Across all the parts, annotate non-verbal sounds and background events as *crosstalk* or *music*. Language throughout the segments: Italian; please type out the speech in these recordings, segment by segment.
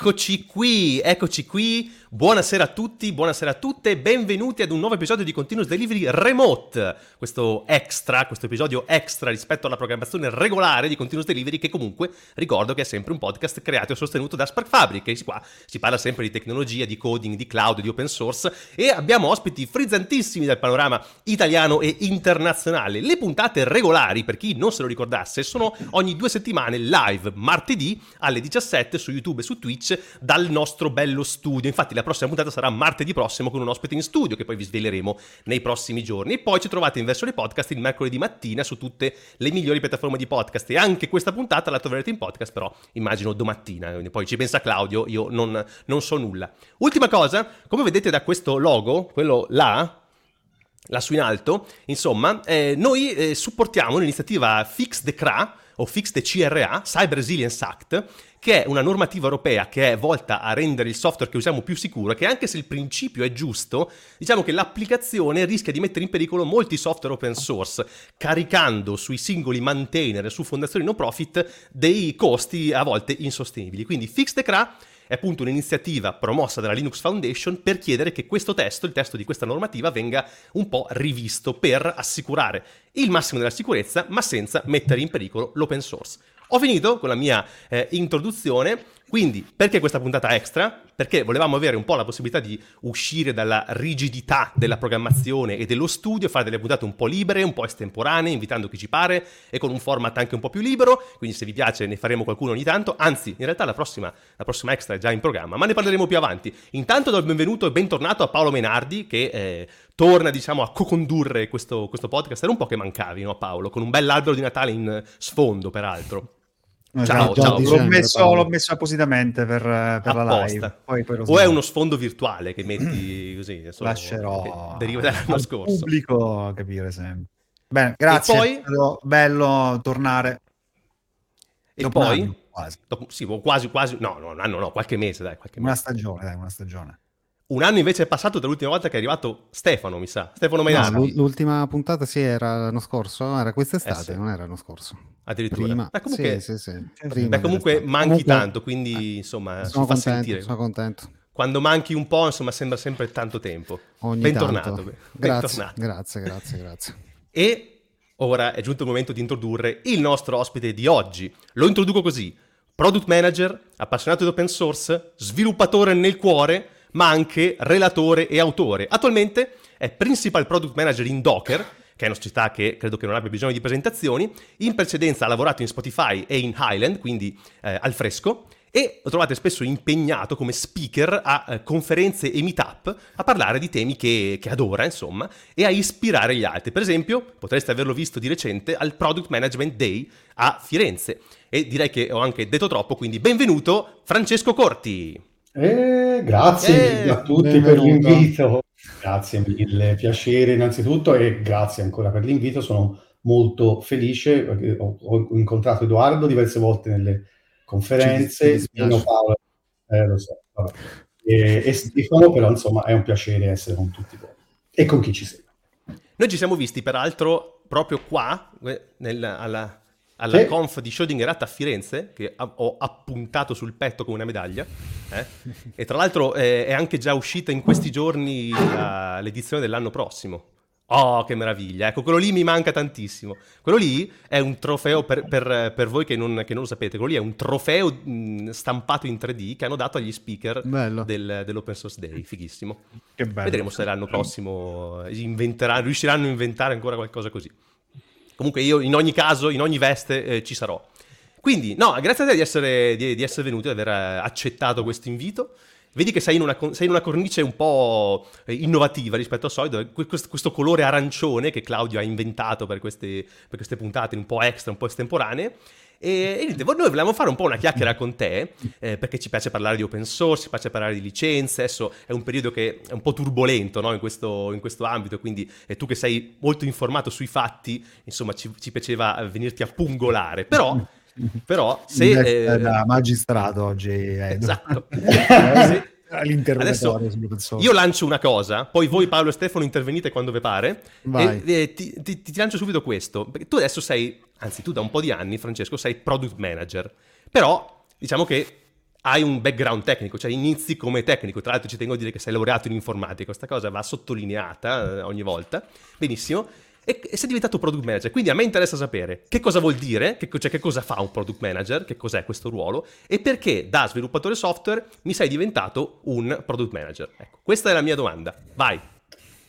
Eccoci qui, eccoci qui Buonasera a tutti, buonasera a tutte, benvenuti ad un nuovo episodio di Continuous Delivery Remote, questo extra, questo episodio extra rispetto alla programmazione regolare di Continuous Delivery che comunque ricordo che è sempre un podcast creato e sostenuto da Spark Fabric e qua si parla sempre di tecnologia, di coding, di cloud, di open source e abbiamo ospiti frizzantissimi dal panorama italiano e internazionale. Le puntate regolari, per chi non se lo ricordasse, sono ogni due settimane live, martedì alle 17 su YouTube e su Twitch dal nostro bello studio. Infatti la prossima puntata sarà martedì prossimo con un ospite in studio che poi vi sveleremo nei prossimi giorni. E poi ci trovate in versione podcast il mercoledì mattina su tutte le migliori piattaforme di podcast. E anche questa puntata la troverete in podcast, però immagino domattina. Poi ci pensa Claudio, io non, non so nulla. Ultima cosa, come vedete da questo logo, quello là, lassù in alto, insomma, eh, noi eh, supportiamo l'iniziativa Fix the CRA o Fix the CRA, Cyber Resilience Act, che è una normativa europea che è volta a rendere il software che usiamo più sicuro, che anche se il principio è giusto, diciamo che l'applicazione rischia di mettere in pericolo molti software open source, caricando sui singoli maintainer e su fondazioni no profit dei costi a volte insostenibili. Quindi Fix the CRA è appunto un'iniziativa promossa dalla Linux Foundation per chiedere che questo testo, il testo di questa normativa, venga un po' rivisto per assicurare il massimo della sicurezza, ma senza mettere in pericolo l'open source. Ho finito con la mia eh, introduzione, quindi perché questa puntata extra? Perché volevamo avere un po' la possibilità di uscire dalla rigidità della programmazione e dello studio, fare delle puntate un po' libere, un po' estemporanee, invitando chi ci pare e con un format anche un po' più libero, quindi se vi piace ne faremo qualcuno ogni tanto, anzi in realtà la prossima, la prossima extra è già in programma, ma ne parleremo più avanti. Intanto do il benvenuto e bentornato a Paolo Menardi che eh, torna diciamo a co-condurre questo, questo podcast, era un po' che mancavi no Paolo, con un bell'albero di Natale in sfondo peraltro. Ciao, ciao. Dicembre, l'ho, messo, l'ho, messo, appositamente per, per la live. Poi, poi o è uno sfondo virtuale che metti *clears throat* così. Solo, Lascerò deriva dall'anno scorso. pubblico capire sempre. Bene, grazie. E poi... bello tornare. E Dopo poi? quasi. Dopo, sì, quasi, quasi. No, no, anno no, qualche mese, dai. Qualche una mese. stagione, dai, una stagione. Un anno invece è passato dall'ultima volta che è arrivato Stefano, mi sa. Stefano Mainardi. No, l'ultima puntata sì, era l'anno scorso, era quest'estate, eh sì. non era l'anno scorso. Addirittura. Prima. Beh, comunque, sì, sì, beh, comunque manchi comunque, tanto, quindi insomma sono contento, sentire. Sono contento. Quando manchi un po', insomma, sembra sempre tanto tempo. Ogni Bentornato. Tanto. Grazie, Bentornato. grazie, grazie, grazie. E ora è giunto il momento di introdurre il nostro ospite di oggi. Lo introduco così. Product manager, appassionato di open source, sviluppatore nel cuore ma anche relatore e autore. Attualmente è Principal Product Manager in Docker, che è una società che credo che non abbia bisogno di presentazioni. In precedenza ha lavorato in Spotify e in Highland, quindi eh, al fresco, e lo trovate spesso impegnato come speaker a eh, conferenze e meetup a parlare di temi che, che, adora, insomma, e a ispirare gli altri. Per esempio, potreste averlo visto di recente al Product Management Day a Firenze. E direi che ho anche detto troppo, quindi benvenuto Francesco Corti. Eh, grazie eh, a tutti benvenuto. per l'invito. Grazie mille, piacere innanzitutto e grazie ancora per l'invito. Sono molto felice perché ho, ho incontrato Edoardo diverse volte nelle conferenze. Paolo, eh, lo so, e, e Stefano, però insomma è un piacere essere con tutti voi e con chi ci segue. Noi ci siamo visti peraltro proprio qua, eh, nel, alla, alla sì. conf di Schrödinger a Firenze, che ho appuntato sul petto come una medaglia. Eh? E tra l'altro eh, è anche già uscita in questi giorni la, l'edizione dell'anno prossimo. Oh, che meraviglia! Ecco, quello lì mi manca tantissimo. Quello lì è un trofeo, per, per, per voi che non, che non, lo sapete, quello lì è un trofeo mh, stampato in 3D che hanno dato agli speaker del, dell'Open Source Day. Fighissimo. Che bello. Vedremo se l'anno prossimo riusciranno a inventare ancora qualcosa così. Comunque io in ogni caso, in ogni veste eh, ci sarò. Quindi, no, grazie a te di essere, di, di essere venuto, di aver eh, accettato questo invito. Vedi che sei in, una, sei in una, cornice un po' eh, innovativa rispetto al solito, questo, questo, colore arancione che Claudio ha inventato per queste, per queste puntate un po' extra, un po' estemporanee. E, e niente, noi volevamo fare un po' una chiacchiera con te, eh, perché ci piace parlare di open source, ci piace parlare di licenze, adesso è un periodo che è un po' turbolento no? in, questo, in, questo, ambito, quindi eh, tu che sei molto informato sui fatti, insomma ci, ci piaceva venirti a pungolare, però *laughs* Però se... Eh, da magistrato oggi. Esatto. *laughs* se, Adesso io lancio una cosa, poi voi Paolo e Stefano intervenite quando vi pare. E, e ti, ti, ti, lancio subito questo. Perché tu adesso sei, anzi tu da un po' di anni, Francesco, sei product manager. Però diciamo che hai un background tecnico, cioè inizi come tecnico. Tra l'altro ci tengo a dire che sei laureato in informatica, questa cosa va sottolineata eh, ogni volta. Benissimo e, e sei diventato product manager. Quindi a me interessa sapere che cosa vuol dire, che, cioè che cosa fa un product manager, che cos'è questo ruolo e perché da sviluppatore software mi sei diventato un product manager. Ecco, questa è la mia domanda. Vai.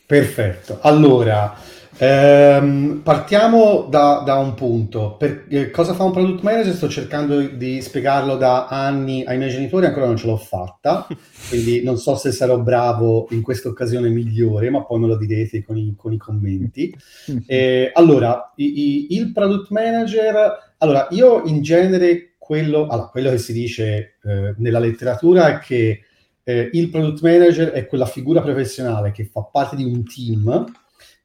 Perfetto. Allora, Ehm, partiamo da, da, un punto. Per, eh, cosa fa un product manager? Sto cercando di spiegarlo da anni ai miei genitori, ancora non ce l'ho fatta, *laughs* quindi non so se sarò bravo in questa occasione migliore, ma poi me lo direte con i, con i commenti. *laughs* Eh, allora, i, i, il product manager, allora io in genere quello, allora, quello che si dice eh, nella letteratura è che eh, il product manager è quella figura professionale che fa parte di un team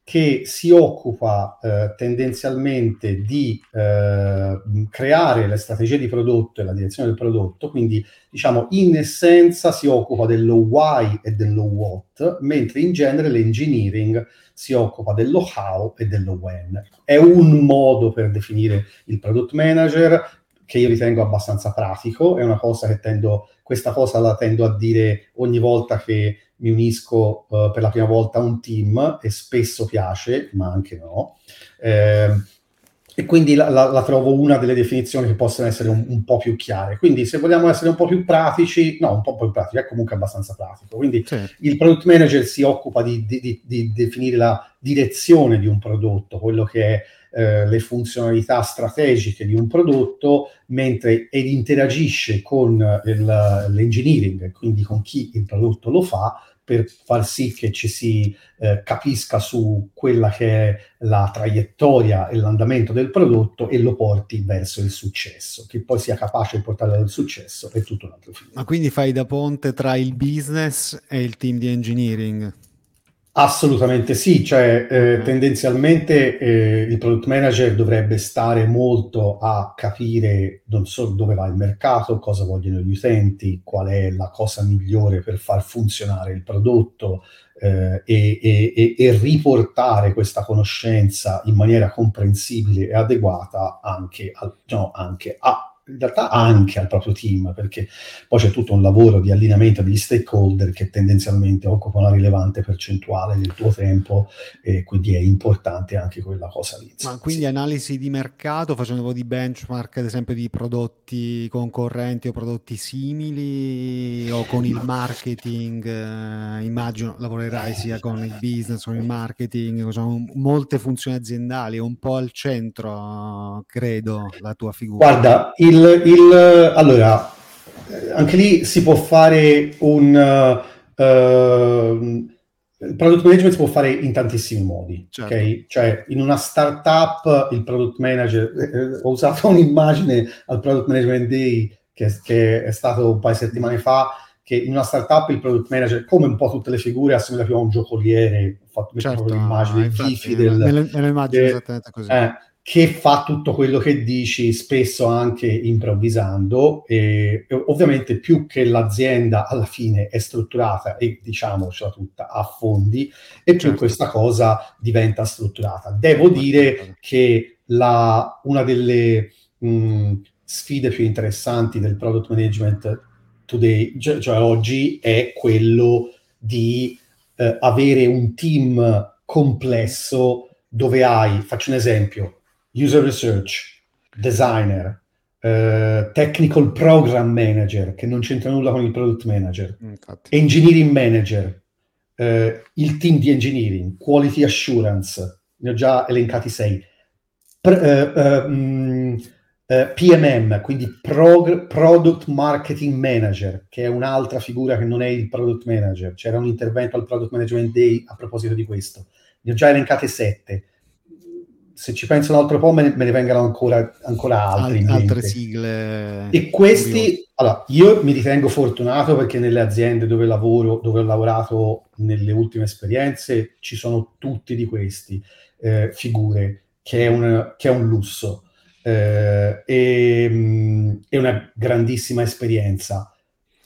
che si occupa eh, tendenzialmente di eh, creare le strategie di prodotto e la direzione del prodotto, quindi diciamo in essenza si occupa dello why e dello what, mentre in genere l'engineering si occupa dello how e dello when. È un modo per definire il product manager che io ritengo abbastanza pratico, è una cosa che tendo, questa cosa la tendo a dire ogni volta che mi unisco uh, per la prima volta a un team e spesso piace, ma anche no. Eh, e quindi la, la, la, trovo una delle definizioni che possono essere un, un, po' più chiare. Quindi se vogliamo essere un po' più pratici, no, un po' più pratici, è comunque abbastanza pratico. Quindi sì. il product manager si occupa di, di, di, di, definire la direzione di un prodotto, quello che è eh, le funzionalità strategiche di un prodotto, mentre ed interagisce con il, l'engineering, quindi con chi il prodotto lo fa, per far sì che ci si eh, capisca su quella che è la traiettoria e l'andamento del prodotto e lo porti verso il successo. Che poi sia capace di portare al successo è tutto un altro film. Ma quindi fai da ponte tra il business e il team di engineering? Assolutamente sì, cioè eh, tendenzialmente eh, il product manager dovrebbe stare molto a capire non solo dove va il mercato, cosa vogliono gli utenti, qual è la cosa migliore per far funzionare il prodotto eh, e, e, e, riportare questa conoscenza in maniera comprensibile e adeguata anche, al, no, anche a in realtà anche al proprio team, perché poi c'è tutto un lavoro di allineamento degli stakeholder che tendenzialmente occupa una rilevante percentuale del tuo tempo e quindi è importante anche quella cosa lì. Ma quindi sì. analisi di mercato, facendo un po' di benchmark ad esempio di prodotti concorrenti o prodotti simili o con il marketing, eh, immagino lavorerai sia con il business, con il marketing, sono molte funzioni aziendali, un po' al centro credo la tua figura. Guarda, il il, il, allora, anche lì si può fare un... Uh, il product management si può fare in tantissimi modi, certo. ok? Cioè, in una startup il product manager... Eh, ho usato *laughs* un'immagine al Product Management Day che, che, è stato un paio di settimane fa, che in una startup il product manager, come un po' tutte le figure, assomiglia più a un giocoliere. Ho fatto certo, l'immagine, infatti, del... Me lo, me lo immagino esattamente così. Eh, che fa tutto quello che dici, spesso anche improvvisando. E, ovviamente più che l'azienda alla fine è strutturata e diciamocela tutta a fondi, e più certo. questa cosa diventa strutturata. Devo dire che la, una delle mh, sfide più interessanti del product management today, cioè, cioè oggi, è quello di eh, avere un team complesso dove hai, faccio un esempio, user research, designer, uh, technical program manager, che non c'entra nulla con il product manager, Infatti. engineering manager, uh, il team di engineering, quality assurance, ne ho già elencati sei, Pre, uh, um, PMM, quindi Prog- Product Marketing Manager, che è un'altra figura che non è il Product Manager. C'era un intervento al Product Management Day a proposito di questo. Ne ho già elencate sette se ci penso un altro po' me ne, me ne vengano ancora, ancora altri. Al, altre sigle. E questi, allora, io mi ritengo fortunato perché nelle aziende dove lavoro, dove ho lavorato nelle ultime esperienze, ci sono tutti di questi eh, figure, che è un, che è un lusso. eh, e, mm, è una grandissima esperienza.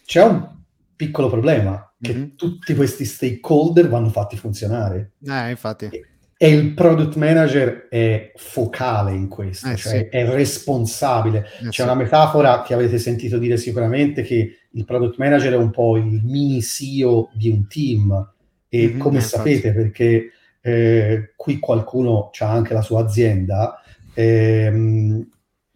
C'è un piccolo problema, che mm-hmm. tutti questi stakeholder vanno fatti funzionare. Eh, infatti. E, e il product manager è focale in questo, eh, cioè sì. è responsabile. Eh, C'è sì. una metafora che avete sentito dire sicuramente che il product manager è un po' il mini CEO di un team e mm-hmm, come sapete infatti. perché eh, qui qualcuno ha anche la sua azienda, ehm,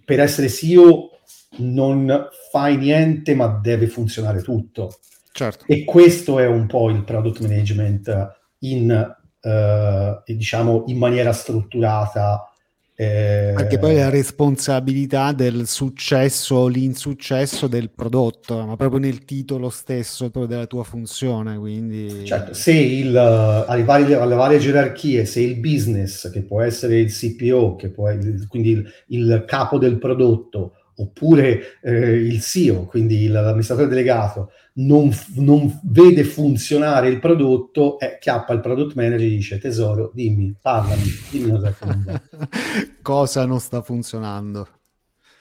per essere CEO non fai niente ma deve funzionare tutto. Certo. E questo è un po' il product management in eh, diciamo in maniera strutturata. Eh... Anche poi la responsabilità del successo o l'insuccesso del prodotto, ma proprio nel titolo stesso della tua funzione. Quindi... Certo, se il, alle, varie, alle varie gerarchie, se il business, che può essere il CPO, che può, quindi il, il capo del prodotto, oppure eh, il CEO, quindi l'amministratore delegato, non, non, vede funzionare il prodotto, eh, chiappa il product manager e dice tesoro, dimmi, parlami, dimmi cosa, *laughs* cosa non sta funzionando.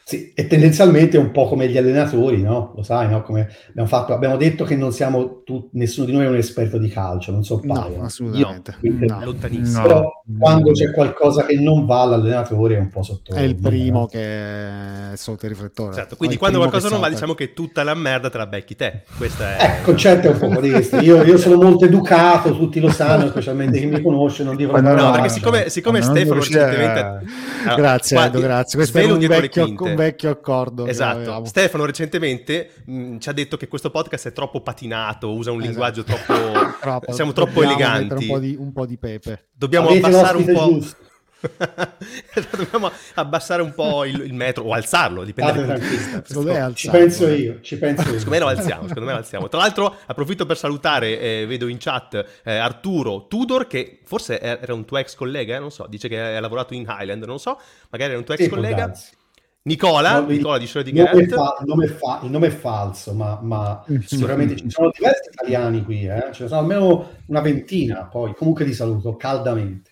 Sì, e tendenzialmente è un po' come gli allenatori, no? Lo sai, no? Come abbiamo, fatto, abbiamo detto che non siamo tu, nessuno di noi è un esperto di calcio, non so Paio. No, assolutamente. Io, no. Lontanissimo. Però quando c'è qualcosa che non va, l'allenatore è un po' sotto. È il primo no? che è sotto il riflettore. Certo, quindi quando qualcosa non va, diciamo che tutta la merda te la becchi te. Questa è... Il concetto è un po' questo. Io, io, sono molto educato, tutti lo sanno, specialmente chi mi conosce, non dico No, perché siccome, siccome Stefano recentemente... A... Grazie, Edo, grazie. Questo è un vecchio, un vecchio accordo. Esatto. Stefano recentemente mh, ci ha detto che questo podcast è troppo patinato, usa un esatto. linguaggio troppo... *laughs* troppo siamo troppo eleganti. Un po, di, un po' di pepe. Dobbiamo Avete abbassare un po'... Giusto. *laughs* Dobbiamo abbassare un po' il, il, metro o alzarlo, dipende ah, dal punto di vista. Ci penso io, ci penso io. Secondo me lo alziamo, secondo me lo alziamo. Tra l'altro approfitto per salutare, eh, vedo in chat eh, Arturo Tudor che forse era un tuo ex collega, eh, non so, dice che ha lavorato in Highland, non so, magari era un tuo ex sì, collega. Nicola, no, Nicola di Garrett. Fa, il, nome fa, il, nome è falso, ma, ma sicuramente ci sono diversi italiani qui, eh? ce ne sono almeno una ventina, poi comunque ti saluto caldamente.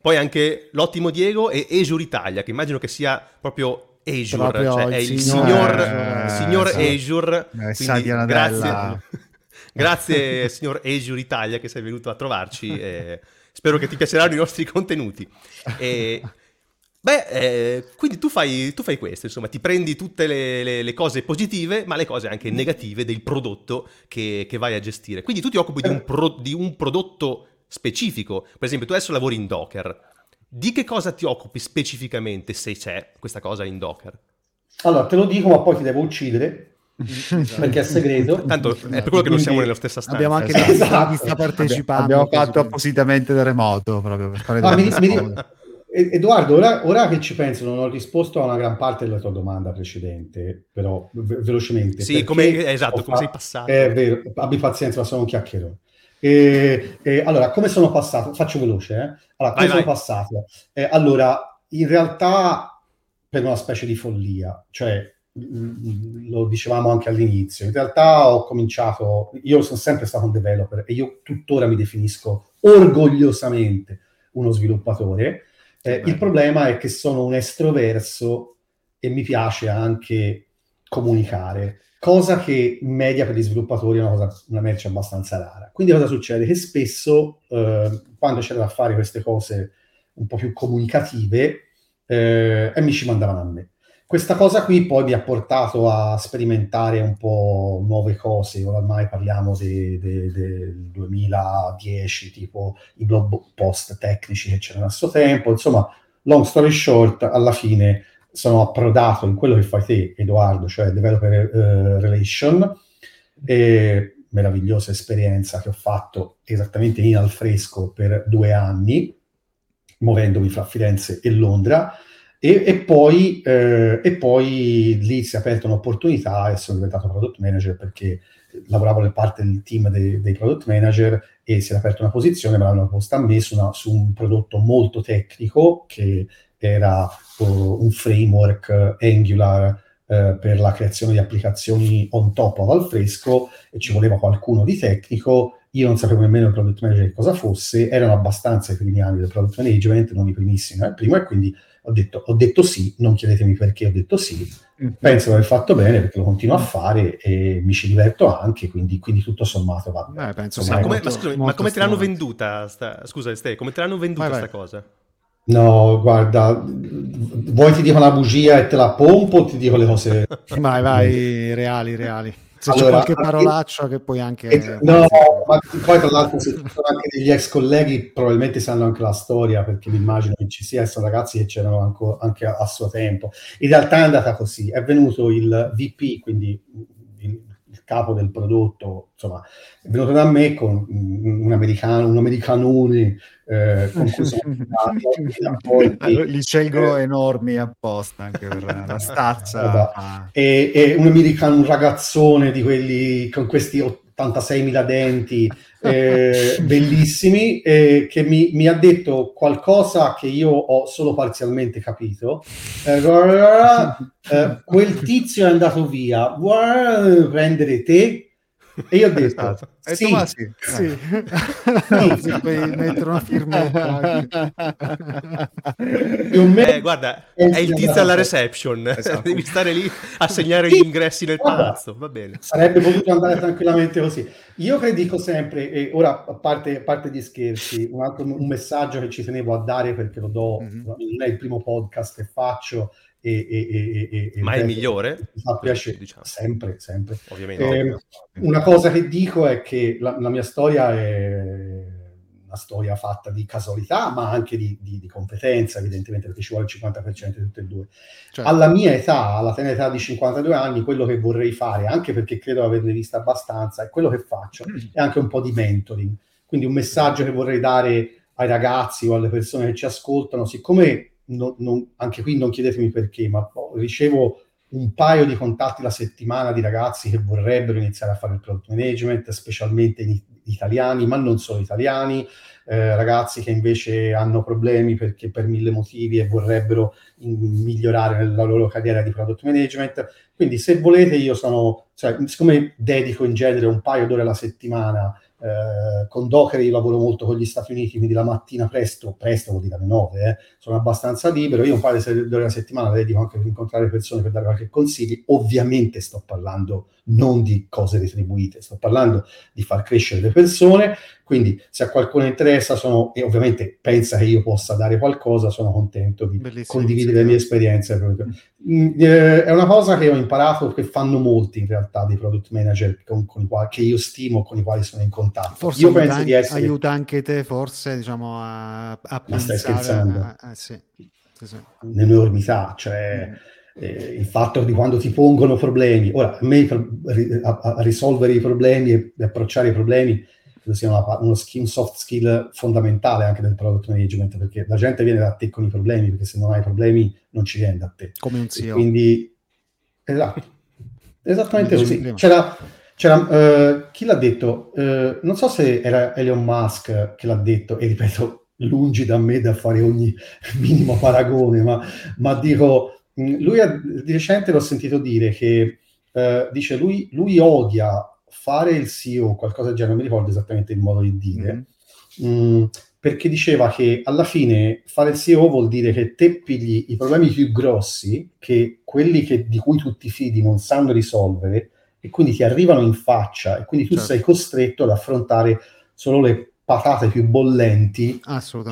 Poi anche l'ottimo Diego e Esur Italia, che immagino che sia proprio Azure, proprio cioè è il signor, eh, signor eh, Azure. Eh, grazie, *laughs* grazie signor Azure Italia che sei venuto a trovarci. Spero che ti piaceranno i nostri contenuti. E, Beh, eh, quindi tu fai, tu fai, questo, insomma, ti prendi tutte le, le, le, cose positive, ma le cose anche negative del prodotto che, che vai a gestire. Quindi tu ti occupi di un, pro, di un, prodotto specifico. Per esempio, tu adesso lavori in Docker. Di che cosa ti occupi specificamente se c'è questa cosa in Docker? Allora, te lo dico, ma poi ti devo uccidere. *laughs* perché è segreto tanto è per quello che non siamo nella stessa stanza abbiamo anche esatto. chi sta partecipando abbiamo fatto appositamente da remoto proprio per fare ah, mi, mi, Edoardo, ora, ora, che ci penso, non ho risposto a una gran parte della tua domanda precedente, però ve- velocemente. Sì, come, esatto, come sei passato. È vero, abbi pazienza, ma sono un chiacchierone. E, e, allora, come sono passato? Faccio veloce, eh? Allora, come vai, sono vai. passato? Eh, allora, in realtà per una specie di follia, cioè lo dicevamo anche all'inizio, in realtà ho cominciato, io sono sempre stato un developer e io tuttora mi definisco orgogliosamente uno sviluppatore, eh, il problema è che sono un estroverso e mi piace anche comunicare, cosa che in media per gli sviluppatori è una, cosa, una merce abbastanza rara. Quindi cosa succede? Che spesso eh, quando c'era da fare queste cose un po' più comunicative, eh, mi ci mandavano a me. Questa cosa qui poi mi ha portato a sperimentare un po' nuove cose, ormai parliamo del de, de 2010, tipo i blog post tecnici che c'erano a suo tempo, insomma, long story short, alla fine sono approdato in quello che fai te, Edoardo, cioè Developer uh, Relation, e meravigliosa esperienza che ho fatto esattamente in al fresco per due anni, muovendomi fra Firenze e Londra, e, e, poi, eh, e, poi, lì si è aperta un'opportunità e sono diventato product manager perché lavoravo nel parte del team dei, dei product manager e si è aperta una posizione, me l'hanno posta a me su, una, su un prodotto molto tecnico che era uh, un framework Angular uh, per la creazione di applicazioni on top o al fresco e ci voleva qualcuno di tecnico. Io non sapevo nemmeno il product manager cosa fosse, erano abbastanza i primi anni del product management, non i primissimi, eh, il primo, e quindi ho detto, ho detto sì, non chiedetemi perché ho detto sì, mm-hmm. penso di aver fatto bene perché lo continuo a fare e mi ci diverto anche, quindi, quindi tutto sommato va bene. penso ma, come, ma, scusami, ma come te l'hanno venduta? Sta, scusa, Ste, come te l'hanno venduta questa cosa? No, guarda, vuoi ti dico una bugia e te la pompo o ti dico le cose... *laughs* vai, vai, *laughs* reali, reali. Se allora, c'è qualche parolaccia che poi anche... Eh, no, ma poi tra l'altro se ci sono anche degli ex colleghi probabilmente sanno anche la storia perché mi immagino che ci siano ragazzi che c'erano anche, anche a, a, suo tempo. In realtà è andata così, è venuto il VP, quindi capo del prodotto, insomma, è venuto da me con un americano, un americanone eh, con cui sono *laughs* poi, allora, li scelgo eh, enormi apposta anche per la *laughs* stazza. Ah. E, e, un americano, un ragazzone di quelli con questi 86.000 denti *laughs* eh, bellissimi eh, che mi, mi, ha detto qualcosa che io ho solo parzialmente capito. Eh, eh quel tizio è andato via. Vuoi prendere te e io ho detto, esatto. sì, detto, sì, sì. sì. *laughs* puoi mettere una firmetta. eh, guarda, è il tizio alla reception, *laughs* esatto. devi stare lì a segnare gli ingressi nel palazzo, va bene. Sarebbe potuto andare tranquillamente così. Io che dico sempre, e ora a parte, a parte gli scherzi, un, altro, un messaggio che ci tenevo a dare perché lo do, mm-hmm. non è il primo podcast che faccio, e, e, e, Ma è il migliore? Mi fa piacere, diciamo. sempre, sempre. Ovviamente. Eh, una cosa che dico è che la, la, mia storia è una storia fatta di casualità, ma anche di, di, di competenza, evidentemente, perché ci vuole il 50% di tutte e due. Certo. Alla mia età, alla tenera età di 52 anni, quello che vorrei fare, anche perché credo di averne vista abbastanza, è quello che faccio, mm. è anche un po' di mentoring. Quindi un messaggio che vorrei dare ai ragazzi o alle persone che ci ascoltano, siccome non, non, anche qui non chiedetemi perché, ma ricevo un paio di contatti la settimana di ragazzi che vorrebbero iniziare a fare il product management, specialmente in, italiani, ma non solo italiani, eh, ragazzi che invece hanno problemi perché per mille motivi e vorrebbero in, migliorare la loro carriera di product management. Quindi se volete io sono, cioè, siccome dedico in genere un paio d'ore alla settimana eh, con Docker io lavoro molto con gli Stati Uniti, quindi la mattina presto, presto vuol dire alle 9, eh, sono abbastanza libero. Io un paio di ore alla settimana dedico anche per incontrare persone per dare qualche consiglio. Ovviamente sto parlando non di cose retribuite, sto parlando di far crescere le persone. Quindi se a qualcuno interessa sono, e ovviamente pensa che io possa dare qualcosa, sono contento di Bellissimo, condividere le mie esperienze. Mm, eh, è una cosa che ho imparato che fanno molti in realtà dei product manager con, con i quali, che io stimo, con i quali sono in contatto. Forse io penso anche, di essere... aiuta anche te forse diciamo a, a Ma stai scherzando? A, a, sì. Sì, sì. L'enormità, cioè... Mm eh, il fatto di quando ti pongono problemi. Ora, a me a, a risolvere i problemi e approcciare i problemi credo sia una, uno skill, soft skill fondamentale anche del product management, perché la gente viene da te con i problemi, perché se non hai problemi non ci viene da te. Come un CEO. quindi, esatto, esattamente così. C'era, c'era uh, chi l'ha detto? Uh, non so se era Elon Musk che l'ha detto, e ripeto, lungi da me da fare ogni minimo paragone, ma, ma dico Mm, lui ha, di recente l'ho sentito dire che eh, dice lui, lui, odia fare il CEO, qualcosa del genere, non mi ricordo esattamente il modo di dire, mm. mh, perché diceva che alla fine fare il CEO vuol dire che te pigli i problemi più grossi, che quelli che, di cui tu ti fidi non sanno risolvere, e quindi ti arrivano in faccia, e quindi tu certo. sei costretto ad affrontare solo le patate più bollenti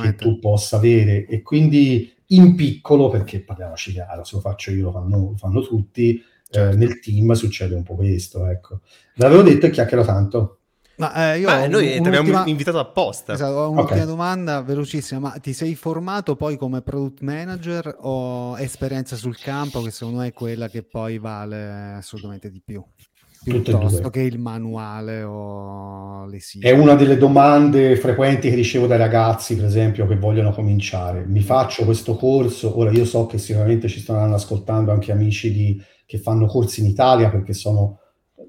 che tu possa avere. E quindi in piccolo, perché parliamoci chiaro, se lo faccio io lo fanno, lo fanno tutti, certo. eh, nel team succede un po' questo, ecco. L'avevo detto e chiacchiero tanto. Ma eh, io ah, noi ti abbiamo invitato apposta. Esatto, ho un'ultima okay. domanda velocissima, ma ti sei formato poi come product manager o esperienza sul campo che secondo me è quella che poi vale assolutamente di più? Piuttosto che il manuale o le siti. È una delle domande frequenti che ricevo dai ragazzi, per esempio, che vogliono cominciare. Mi faccio questo corso, ora io so che sicuramente ci stanno ascoltando anche amici di, che fanno corsi in Italia perché sono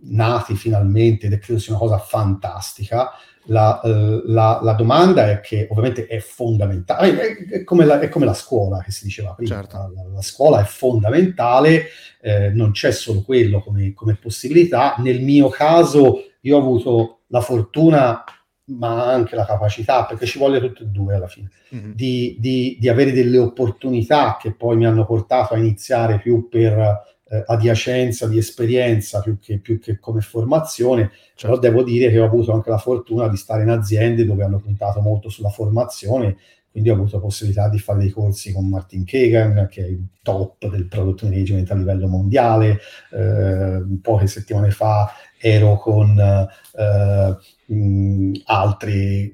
nati finalmente ed è credo sia una cosa fantastica. La, eh, la, la, domanda è che ovviamente è fondamentale, è, è, come la, è, come la, scuola che si diceva prima, certo. la, la, scuola è fondamentale, eh, non c'è solo quello come, come, possibilità. Nel mio caso io ho avuto la fortuna ma anche la capacità, perché ci vogliono tutte e due alla fine, mm-hmm. di, di, di, avere delle opportunità che poi mi hanno portato a iniziare più per eh, adiacenza di esperienza più che, più che come formazione, certo. però devo dire che ho avuto anche la fortuna di stare in aziende dove hanno puntato molto sulla formazione quindi ho avuto la possibilità di fare dei corsi con Martin Kagan, che è il top del product management a livello mondiale. Eh, poche settimane fa ero con eh, mh, altri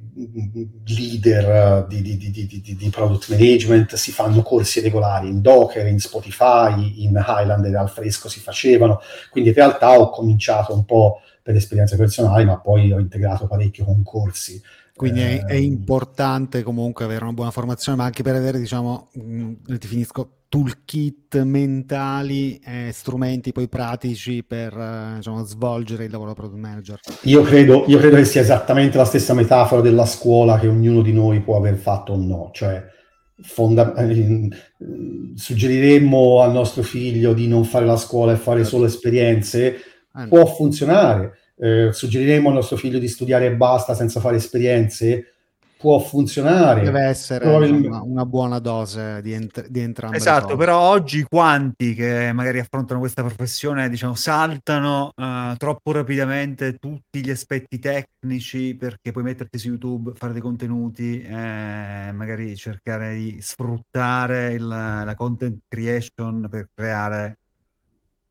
leader di, di, di, di, product management, si fanno corsi regolari in Docker, in Spotify, in Highland ed al fresco si facevano. Quindi in realtà ho cominciato un po' per esperienze personali, ma poi ho integrato parecchio con corsi. Quindi è, è, ehm. importante comunque avere una buona formazione, ma anche per avere, diciamo, mh, mm, definisco, toolkit mentali e strumenti poi pratici per diciamo, svolgere il lavoro product manager. Io credo, io credo, che sia esattamente la stessa metafora della scuola che ognuno di noi può aver fatto o no, cioè fonda- eh, suggeriremmo al nostro figlio di non fare la scuola e fare solo esperienze, può funzionare. Eh, suggeriremo al nostro figlio di studiare e basta senza fare esperienze, può funzionare. Deve essere una, una, buona dose di, ent- di entrambe. Esatto, però oggi quanti che magari affrontano questa professione, diciamo, saltano uh, troppo rapidamente tutti gli aspetti tecnici perché puoi metterti su YouTube, fare dei contenuti, eh, magari cercare di sfruttare il, la content creation per creare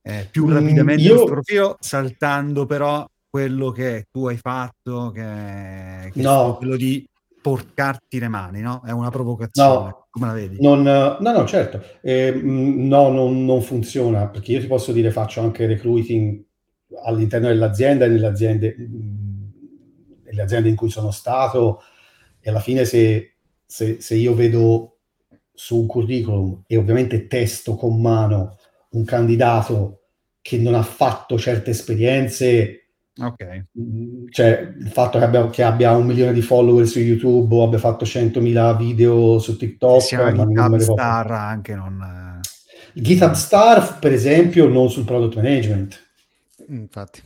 eh, più mm, rapidamente io... il profilo, saltando però quello che tu hai fatto, che, che no. quello di porcarti le mani, no? È una provocazione, no. come la vedi? Non, no, no, certo. Eh, no, non, non, funziona, perché io ti posso dire faccio anche recruiting all'interno dell'azienda e nelle aziende, nelle aziende in cui sono stato e alla fine se, se, se io vedo su un curriculum e ovviamente testo con mano un candidato che non ha fatto certe esperienze Ok. Mm, cioè, il fatto che abbia, che abbia, un milione di follower su YouTube o abbia fatto 100.000 video su TikTok. Sia GitHub Star anche non... GitHub Star, per esempio, non sul product management. Infatti.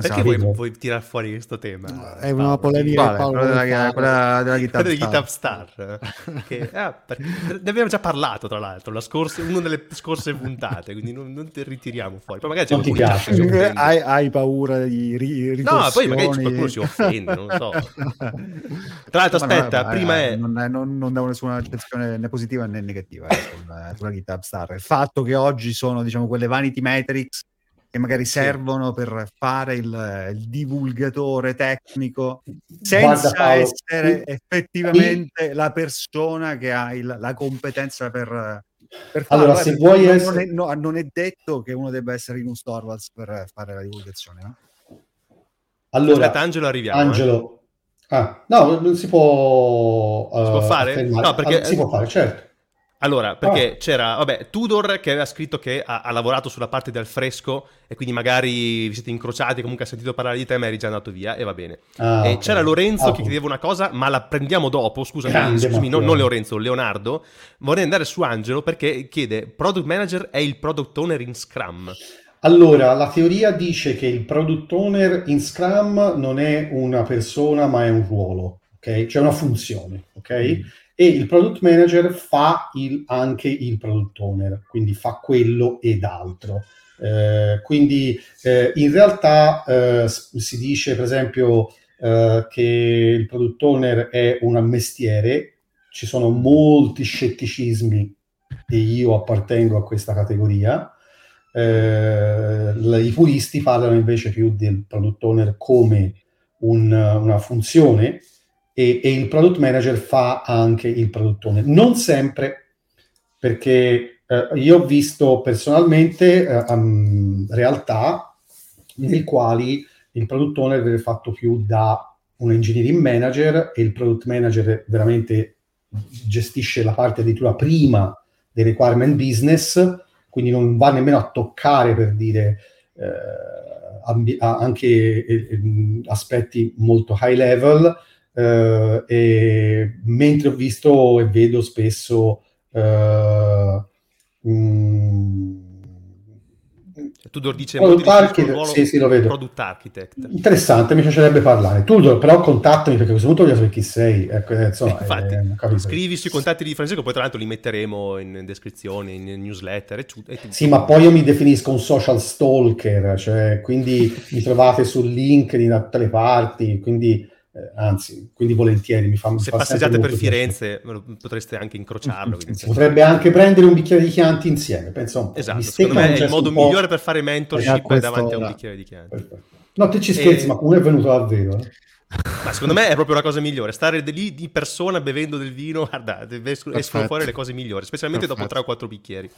Perché vuoi, vuoi tirare fuori questo tema? È una polemica Quale? Paolo della, quella della GitHub Star. Star che, *laughs* ah, ne abbiamo già parlato, tra l'altro, la scorsa, una delle scorse puntate, quindi non, non ti ritiriamo fuori. Poi magari non ti piace. *laughs* Hai, hai, paura di ri- No, poi magari qualcuno si offende, non so. *laughs* Tra l'altro, aspetta, no, no, prima è... Non, è, non, non do nessuna accezione né positiva né negativa eh, sulla, sulla GitHub Star. Il fatto che oggi sono, diciamo, quelle vanity metrics che magari servono sì. per fare il, il, divulgatore tecnico senza Paolo, essere effettivamente io, la persona che ha il, la competenza per, per farlo. Allora, se vuoi non, essere... non, è, no, non, è, detto che uno debba essere in un Torvalds per fare la divulgazione. No? Allora, Aspetta, Angelo, arriviamo. Eh. Angelo, eh. ah, no, non si può, uh, si può fare? No, perché... Ah, si può fare, certo. Allora, perché oh. c'era, vabbè, Tudor che aveva scritto che ha, ha, lavorato sulla parte del fresco e quindi magari vi siete incrociati, comunque ha sentito parlare di te ma eri già andato via e va bene. Ah, e okay. c'era Lorenzo ah, che chiedeva una cosa, ma la prendiamo dopo, scusami, scusami non, non, Lorenzo, Leonardo. Vorrei andare su Angelo perché chiede, product manager è il product owner in Scrum. Allora, la teoria dice che il product owner in Scrum non è una persona ma è un ruolo, ok? Cioè una funzione, ok? E il product manager fa il, anche il product owner, quindi fa quello ed altro. Eh, quindi eh, in realtà eh, si dice per esempio eh, che il product owner è un mestiere, ci sono molti scetticismi e io appartengo a questa categoria. Eh, I puristi parlano invece più del product owner come un, una funzione e, e, il product manager fa anche il product owner. Non sempre, perché eh, io ho visto personalmente eh, um, realtà nel quali il product owner viene fatto più da un engineering manager e il product manager veramente gestisce la parte addirittura prima dei requirement business, quindi non va nemmeno a toccare per dire eh, ambi- anche eh, aspetti molto high level, Uh, e mentre ho visto e vedo spesso uh, mm, tu Tudor dice Product Architect, sì, sì, lo vedo. Product Architect. Interessante, mi piacerebbe parlare. Tudor, però contattami perché a questo punto voglio sapere chi sei. Ecco, eh, insomma, Infatti, eh, scrivi sui contatti di Francesco, poi tra l'altro li metteremo in descrizione, in newsletter. E e sì, ma poi io mi definisco un social stalker, cioè, quindi *laughs* mi trovate sul LinkedIn da tutte le parti, quindi eh, anzi, quindi volentieri mi fa Se fa passeggiate per Firenze potreste anche incrociarlo. Si potrebbe anche prendere un bicchiere di Chianti insieme, penso un po'. Esatto, secondo me è il modo migliore per fare mentorship è davanti a un bicchiere di Chianti. Perfetto. No, te ci scherzi, e... ma come è venuto davvero? Eh? Ma secondo me è proprio la cosa migliore, stare lì di persona bevendo del vino, *laughs* guarda, escono fuori le cose migliori, specialmente Perfetto. dopo tre o quattro bicchieri.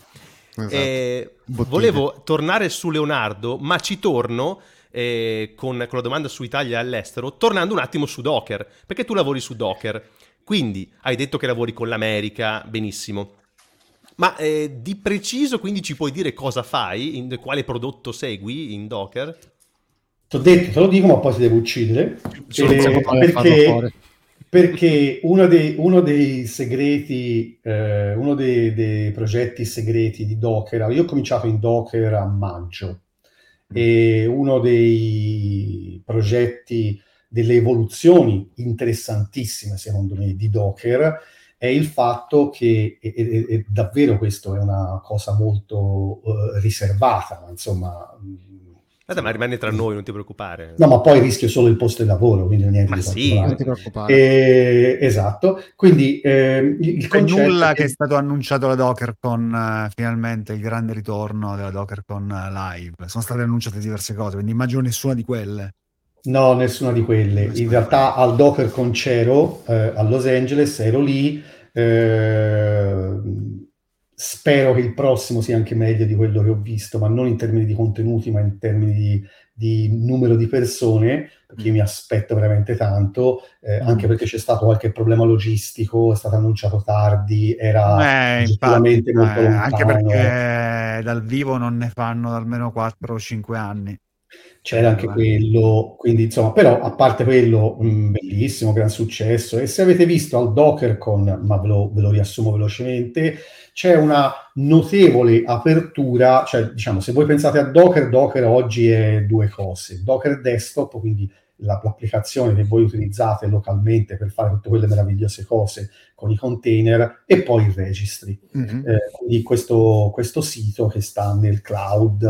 Esatto. volevo tornare su Leonardo, ma ci torno eh, con, con, la domanda su Italia e all'estero, tornando un attimo su Docker, perché tu lavori su Docker, quindi hai detto che lavori con l'America, benissimo. Ma eh, di preciso quindi ci puoi dire cosa fai, in, quale prodotto segui in Docker? Ti ho detto, te lo dico, ma poi si deve uccidere. Eh, perché, perché uno, dei, uno dei segreti, eh, uno dei, dei, progetti segreti di Docker, io ho cominciato in Docker a maggio, e uno dei progetti, delle evoluzioni interessantissime secondo me di Docker. È il fatto che, e, e, e davvero questo è una cosa molto uh, riservata, ma insomma Guarda, ma rimane tra noi, non ti preoccupare. No, ma poi rischio solo il posto di lavoro, quindi niente ma di sì, non ti preoccupare. Eh, esatto, quindi eh, il C'è nulla che è stato annunciato da Docker con uh, finalmente il grande ritorno della Docker con uh, Live. Sono state annunciate diverse cose, quindi immagino nessuna di quelle. No, nessuna di quelle. Nessuna In realtà al Docker con Cero eh, a Los Angeles ero lì. Eh, spero che il prossimo sia anche meglio di quello che ho visto, ma non in termini di contenuti, ma in termini di, di numero di persone, perché io mi aspetto veramente tanto, eh, mm. anche perché c'è stato qualche problema logistico, è stato annunciato tardi, era eh, infatti, molto eh, Anche perché dal vivo non ne fanno almeno 4 o 5 anni c'era anche quello, quindi insomma, però a parte quello, mh, bellissimo, gran successo. E se avete visto al DockerCon, ma ve lo, ve lo riassumo velocemente, c'è una notevole apertura, cioè diciamo, se voi pensate a Docker, Docker oggi è due cose. Docker Desktop, quindi la, l'applicazione che voi utilizzate localmente per fare tutte quelle meravigliose cose con i container e poi il registry. Mm-hmm. Eh, quindi questo, questo, sito che sta nel cloud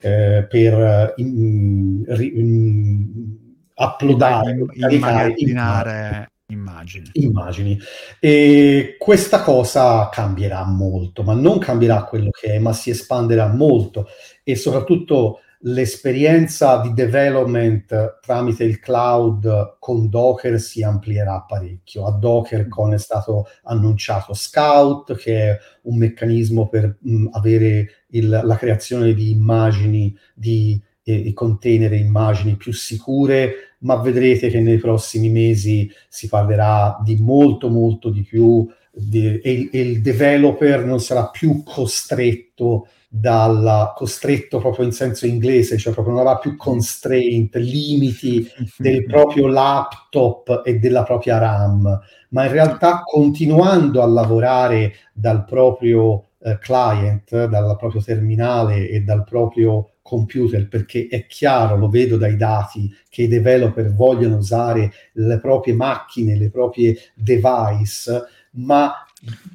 eh, per in, in, uploadare, immagazzinare immagini. immagini. E questa cosa cambierà molto, ma non cambierà quello che è, ma si espanderà molto e soprattutto l'esperienza di development tramite il cloud con Docker si amplierà parecchio. A DockerCon è stato annunciato Scout, che è un meccanismo per mh, avere il, la creazione di immagini, di eh, container immagini più sicure, ma vedrete che nei prossimi mesi si parlerà di molto, molto di più di, e, e il developer non sarà più costretto dal costretto proprio in senso inglese, cioè proprio non avrà più constraint, limiti *laughs* del proprio laptop e della propria RAM, ma in realtà continuando a lavorare dal proprio eh, client, dal proprio terminale e dal proprio computer, perché è chiaro, lo vedo dai dati, che i developer vogliono usare le proprie macchine, le proprie device, ma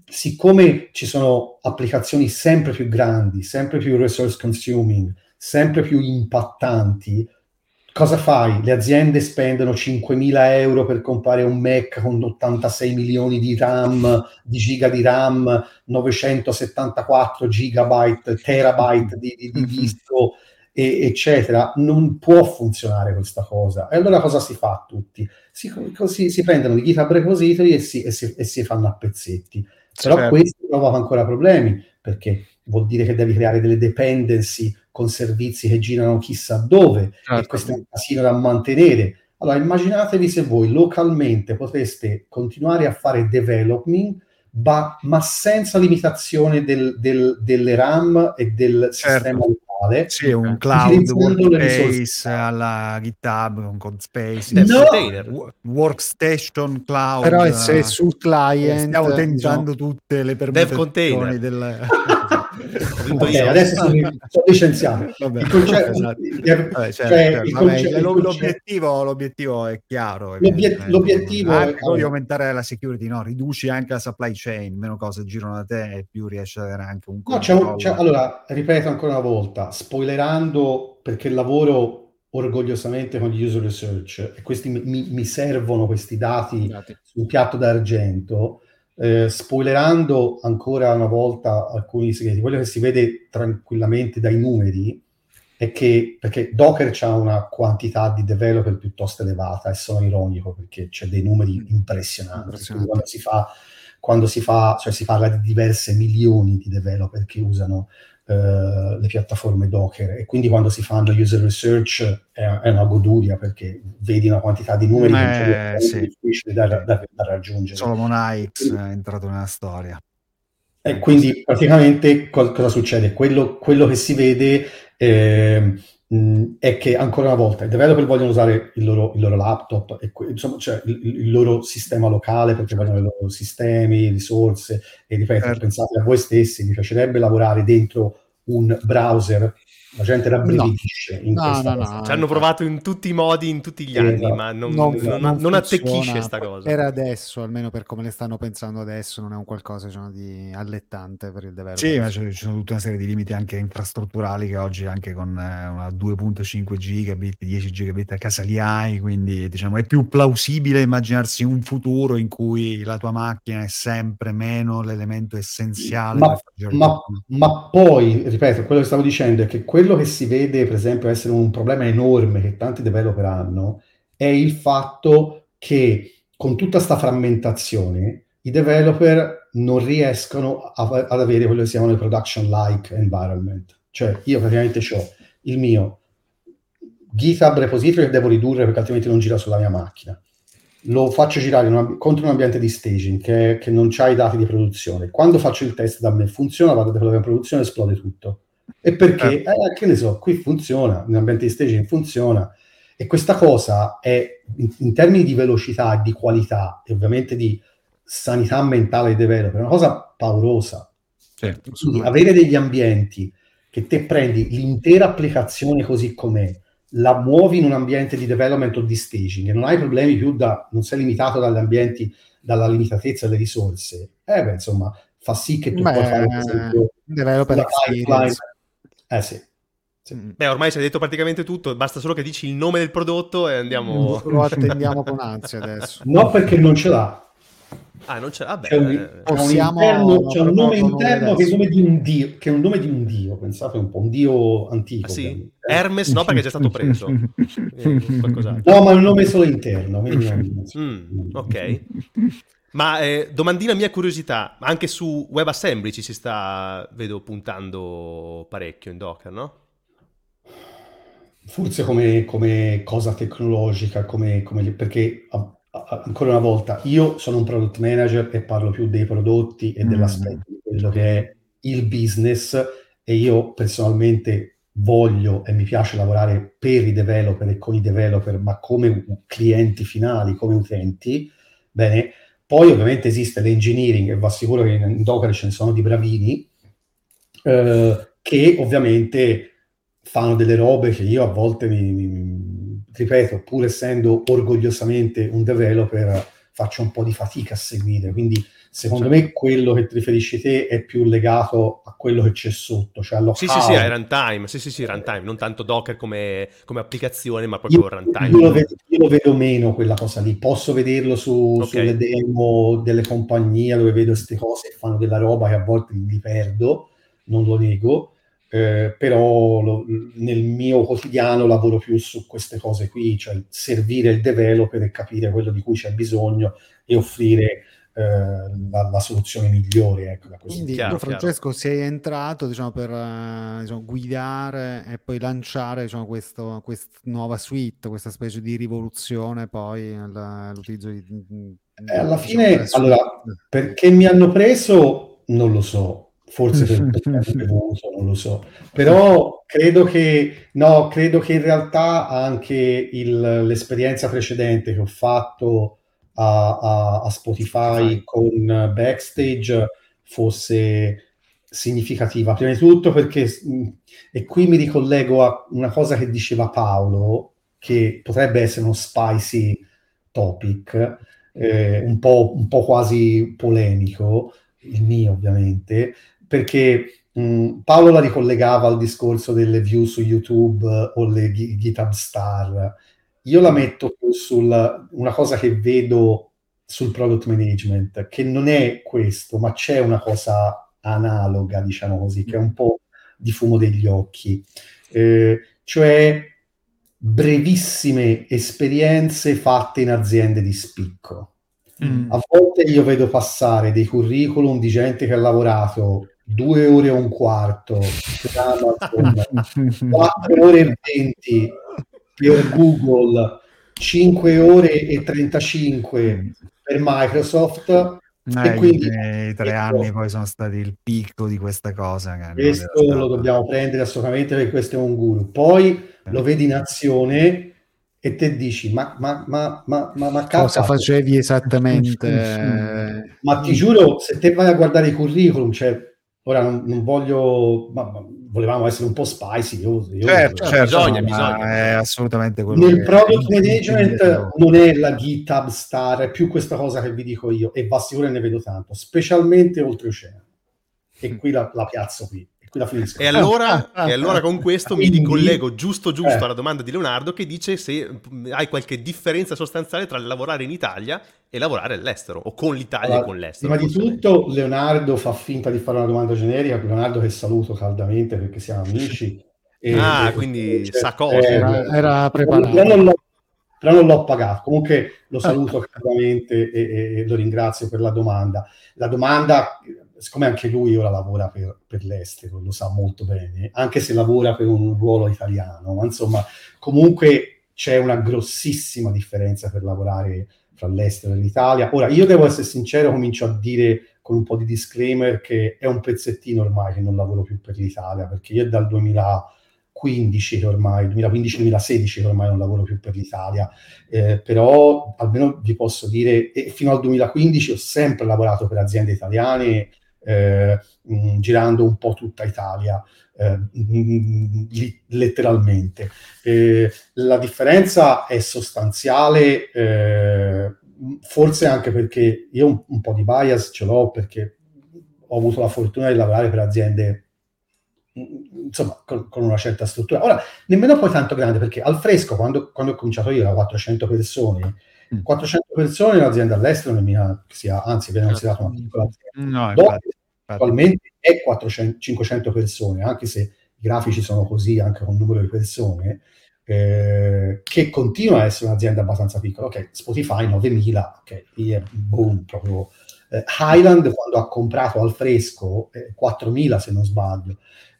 siccome ci sono applicazioni sempre più grandi, sempre più resource consuming, sempre più impattanti, cosa fai? Le aziende spendono 5.000 euro per comprare un Mac con 86 milioni di RAM, di giga di RAM, 974 gigabyte, terabyte di, di, di mm-hmm. disco, e, eccetera. Non può funzionare questa cosa. E allora cosa si fa a tutti? Si, così, si prendono i GitHub repository e si, e si, e si fanno a pezzetti. Però certo. questo provoca ancora problemi, perché vuol dire che devi creare delle dependency con servizi che girano chissà dove, certo. e questo è un casino da mantenere. Allora immaginatevi se voi localmente potreste continuare a fare development, ma, ma senza limitazione del, del, delle RAM e del certo. sistema locale. Sì, un cloud workspace alla GitHub, un Codespace, no. workstation cloud. Però se sul client stiamo tentando diciamo, tutte le permutazioni del... *laughs* okay, adesso sono, sono licenziato. *laughs* Vabbè, concetto, esatto. vabbè, cioè, cioè, il concetto, l'obiettivo, l'obiettivo, è chiaro. L'obiet- l'obiettivo è quello di aumentare la security, no? riduci anche la supply chain, meno cose girano da te e più riesci ad avere anche un no, c'è un c'è, allora, ripeto ancora una volta, spoilerando perché lavoro orgogliosamente con gli user research e questi mi, mi servono questi dati, dati sul piatto d'argento eh, spoilerando ancora una volta alcuni segreti, quello che si vede tranquillamente dai numeri è che perché Docker ha una quantità di developer piuttosto elevata e sono ironico perché c'è dei numeri impressionanti. Quando si fa, quando si fa, cioè si parla di diverse milioni di developer che usano Uh, le piattaforme Docker e quindi quando si fanno user research è, è una goduria perché vedi una quantità di numeri eh, che sì. difficile da, da, da, raggiungere. Solomon Ikes è entrato nella storia. E quindi praticamente cosa succede? Quello, quello che si vede eh, è che ancora una volta i developer vogliono usare il loro, il loro laptop, e, insomma, cioè il, il, loro sistema locale perché vogliono i loro sistemi, risorse e ripeto, certo. pensate a voi stessi, vi piacerebbe lavorare dentro un browser la gente rabbrividisce no. in no, no, no, Ci hanno provato in tutti i modi, in tutti gli anni, esatto. ma non, non, non, non attecchisce questa cosa. Per adesso, almeno per come le stanno pensando adesso, non è un qualcosa diciamo, di allettante per il developer. Sì, ma ci sono tutta una serie di limiti anche infrastrutturali che oggi anche con eh, una 2.5 gigabit, 10 gigabit a casa li hai, quindi diciamo è più plausibile immaginarsi un futuro in cui la tua macchina è sempre meno l'elemento essenziale. Ma, ma, ma poi, ripeto, quello che stavo dicendo è che quello quello che si vede, per esempio, essere un problema enorme che tanti developer hanno è il fatto che con tutta questa frammentazione i developer non riescono a, ad avere quello che si chiamano i production-like environment. Cioè, io praticamente ho il mio GitHub repository che devo ridurre perché altrimenti non gira sulla mia macchina. Lo faccio girare una, contro un ambiente di staging che, che non ha i dati di produzione. Quando faccio il test da me funziona, vado che è in produzione e esplode tutto. E perché, eh. Eh, che ne so, qui funziona, nell'ambiente di staging funziona. E questa cosa è, in, in termini di velocità, di qualità e ovviamente di sanità mentale dei developer, è una cosa paurosa. Certo, Quindi avere degli ambienti che te prendi l'intera applicazione così com'è, la muovi in un ambiente di development o di staging e non hai problemi più da, non sei limitato dagli ambienti, dalla limitatezza delle risorse, eh beh, insomma, fa sì che tu Beh, puoi fare, per esempio, developer experience. Eh sì. sì. Mm. Beh, ormai si è detto praticamente tutto, basta solo che dici il nome del prodotto e andiamo... Lo *laughs* attendiamo con ansia adesso. No, perché non ce l'ha. Ah, non ce l'ha? Beh, c'è un, eh, possiamo... interno, c'è un nome interno che è, nome di un dio, che è un nome di un dio, pensate un po', un dio antico. Ah, sì? Hermes no, perché è già stato preso. *laughs* no, ma è un nome solo interno. mm, ok. *laughs* Ma eh, domandina mia curiosità, anche su WebAssembly ci si sta, vedo, puntando parecchio in Docker, no? Forse come, come cosa tecnologica, come, come, perché a, a, ancora una volta io sono un product manager e parlo più dei prodotti e mm. dell'aspetto di quello che è il business e io personalmente voglio e mi piace lavorare per i developer e con i developer, ma come clienti finali, come utenti, bene, poi ovviamente esiste l'engineering, e va sicuro che in Docker ce ne sono di bravini, eh, che ovviamente fanno delle robe che io a volte mi, mi, ripeto, pur essendo orgogliosamente un developer, faccio un po' di fatica a seguire. Quindi Secondo cioè. me quello che ti riferisci te è più legato a quello che c'è sotto, cioè allo Sì, sì, sì, è runtime, sì, sì, sì, runtime, non tanto Docker come, come applicazione, ma proprio io, runtime. Io lo, vedo, io lo, vedo, meno quella cosa lì, posso vederlo su, okay. sulle demo delle compagnie dove vedo queste cose e fanno della roba che a volte li perdo, non lo nego, eh, però lo, nel mio quotidiano lavoro più su queste cose qui, cioè servire il developer e capire quello di cui c'è bisogno e offrire la, la, soluzione migliore. Ecco, Quindi chiaro, tu, Francesco, chiaro. sei entrato diciamo, per uh, diciamo, guidare e poi lanciare diciamo, questo, questa nuova suite, questa specie di rivoluzione poi l'utilizzo di... Eh, alla diciamo, fine, allora, perché mi hanno preso, non lo so, forse per il che bevuto, non lo so, però credo che, no, credo che in realtà anche il, l'esperienza precedente che ho fatto a, a, a Spotify con Backstage fosse significativa. Prima di tutto perché, e qui mi ricollego a una cosa che diceva Paolo, che potrebbe essere uno spicy topic, eh, un, po', un, po', quasi polemico, il mio ovviamente, perché mh, Paolo la ricollegava al discorso delle view su YouTube o le GitHub star. Io la metto più sulla una cosa che vedo sul product management, che non è questo, ma c'è una cosa analoga, diciamo così, che è un po' di fumo degli occhi. Eh, cioè brevissime esperienze fatte in aziende di spicco. Mm. A volte io vedo passare dei curriculum di gente che ha lavorato due ore e un quarto Amazon, *laughs* quattro ore e venti per Google, 5 ore e 35 per Microsoft. Eh, e quindi i tre ecco, anni poi sono stati il picco di questa cosa. questo lo dobbiamo prendere assolutamente perché questo è un guru. Poi lo vedi in azione e te dici ma ma ma ma ma, ma cosa facevi esattamente ma ti giuro se te vai a guardare i curriculum cioè ora non, non voglio ma, ma, volevamo essere un po' spicy io, io certo, certo, bisogna, bisogna. È assolutamente quello nel product management non è la GitHub star è più questa cosa che vi dico io e va sicuro ne vedo tanto specialmente oltreoceano. E qui la, la piazzo qui la finisco. E allora, e allora con questo mi ricollego giusto giusto eh. alla domanda di Leonardo che dice se hai qualche differenza sostanziale tra lavorare in Italia e lavorare all'estero o con l'Italia allora, e con l'estero. Prima di tutto Leonardo fa finta di fare una domanda generica, Leonardo che saluto caldamente perché siamo amici. E, ah, e, quindi sa cosa. Eh, era, era preparato. Però non, però non l'ho pagato. Comunque lo saluto caldamente e, e, lo ringrazio per la domanda. La domanda siccome anche lui ora lavora per, per, l'estero, lo sa molto bene, anche se lavora per un ruolo italiano, ma insomma, comunque c'è una grossissima differenza per lavorare fra l'estero e l'Italia. Ora, io devo essere sincero, comincio a dire con un po' di disclaimer che è un pezzettino ormai che non lavoro più per l'Italia, perché io dal 2015 ormai, 2015-2016 che ormai non lavoro più per l'Italia, eh, però almeno vi posso dire, e fino al 2015 ho sempre lavorato per aziende italiane eh, mh, girando un po' tutta Italia, eh, mh, li, letteralmente. Eh, la differenza è sostanziale, eh, forse anche perché io un, un, po' di bias ce l'ho perché ho avuto la fortuna di lavorare per aziende insomma con, con, una certa struttura. Ora, nemmeno poi tanto grande perché al fresco, quando, quando ho cominciato io, da 400 persone, 400 mm. persone in un'azienda all'estero non ha, sia, anzi viene considerato una piccola azienda. No, Dopo, attualmente è 400, 500 persone, anche se i grafici sono così anche con un numero di persone, eh, che continua a essere un'azienda abbastanza piccola. Ok, Spotify 9000, ok, boom, proprio. Eh, Highland quando ha comprato al fresco eh, 4000 se non sbaglio.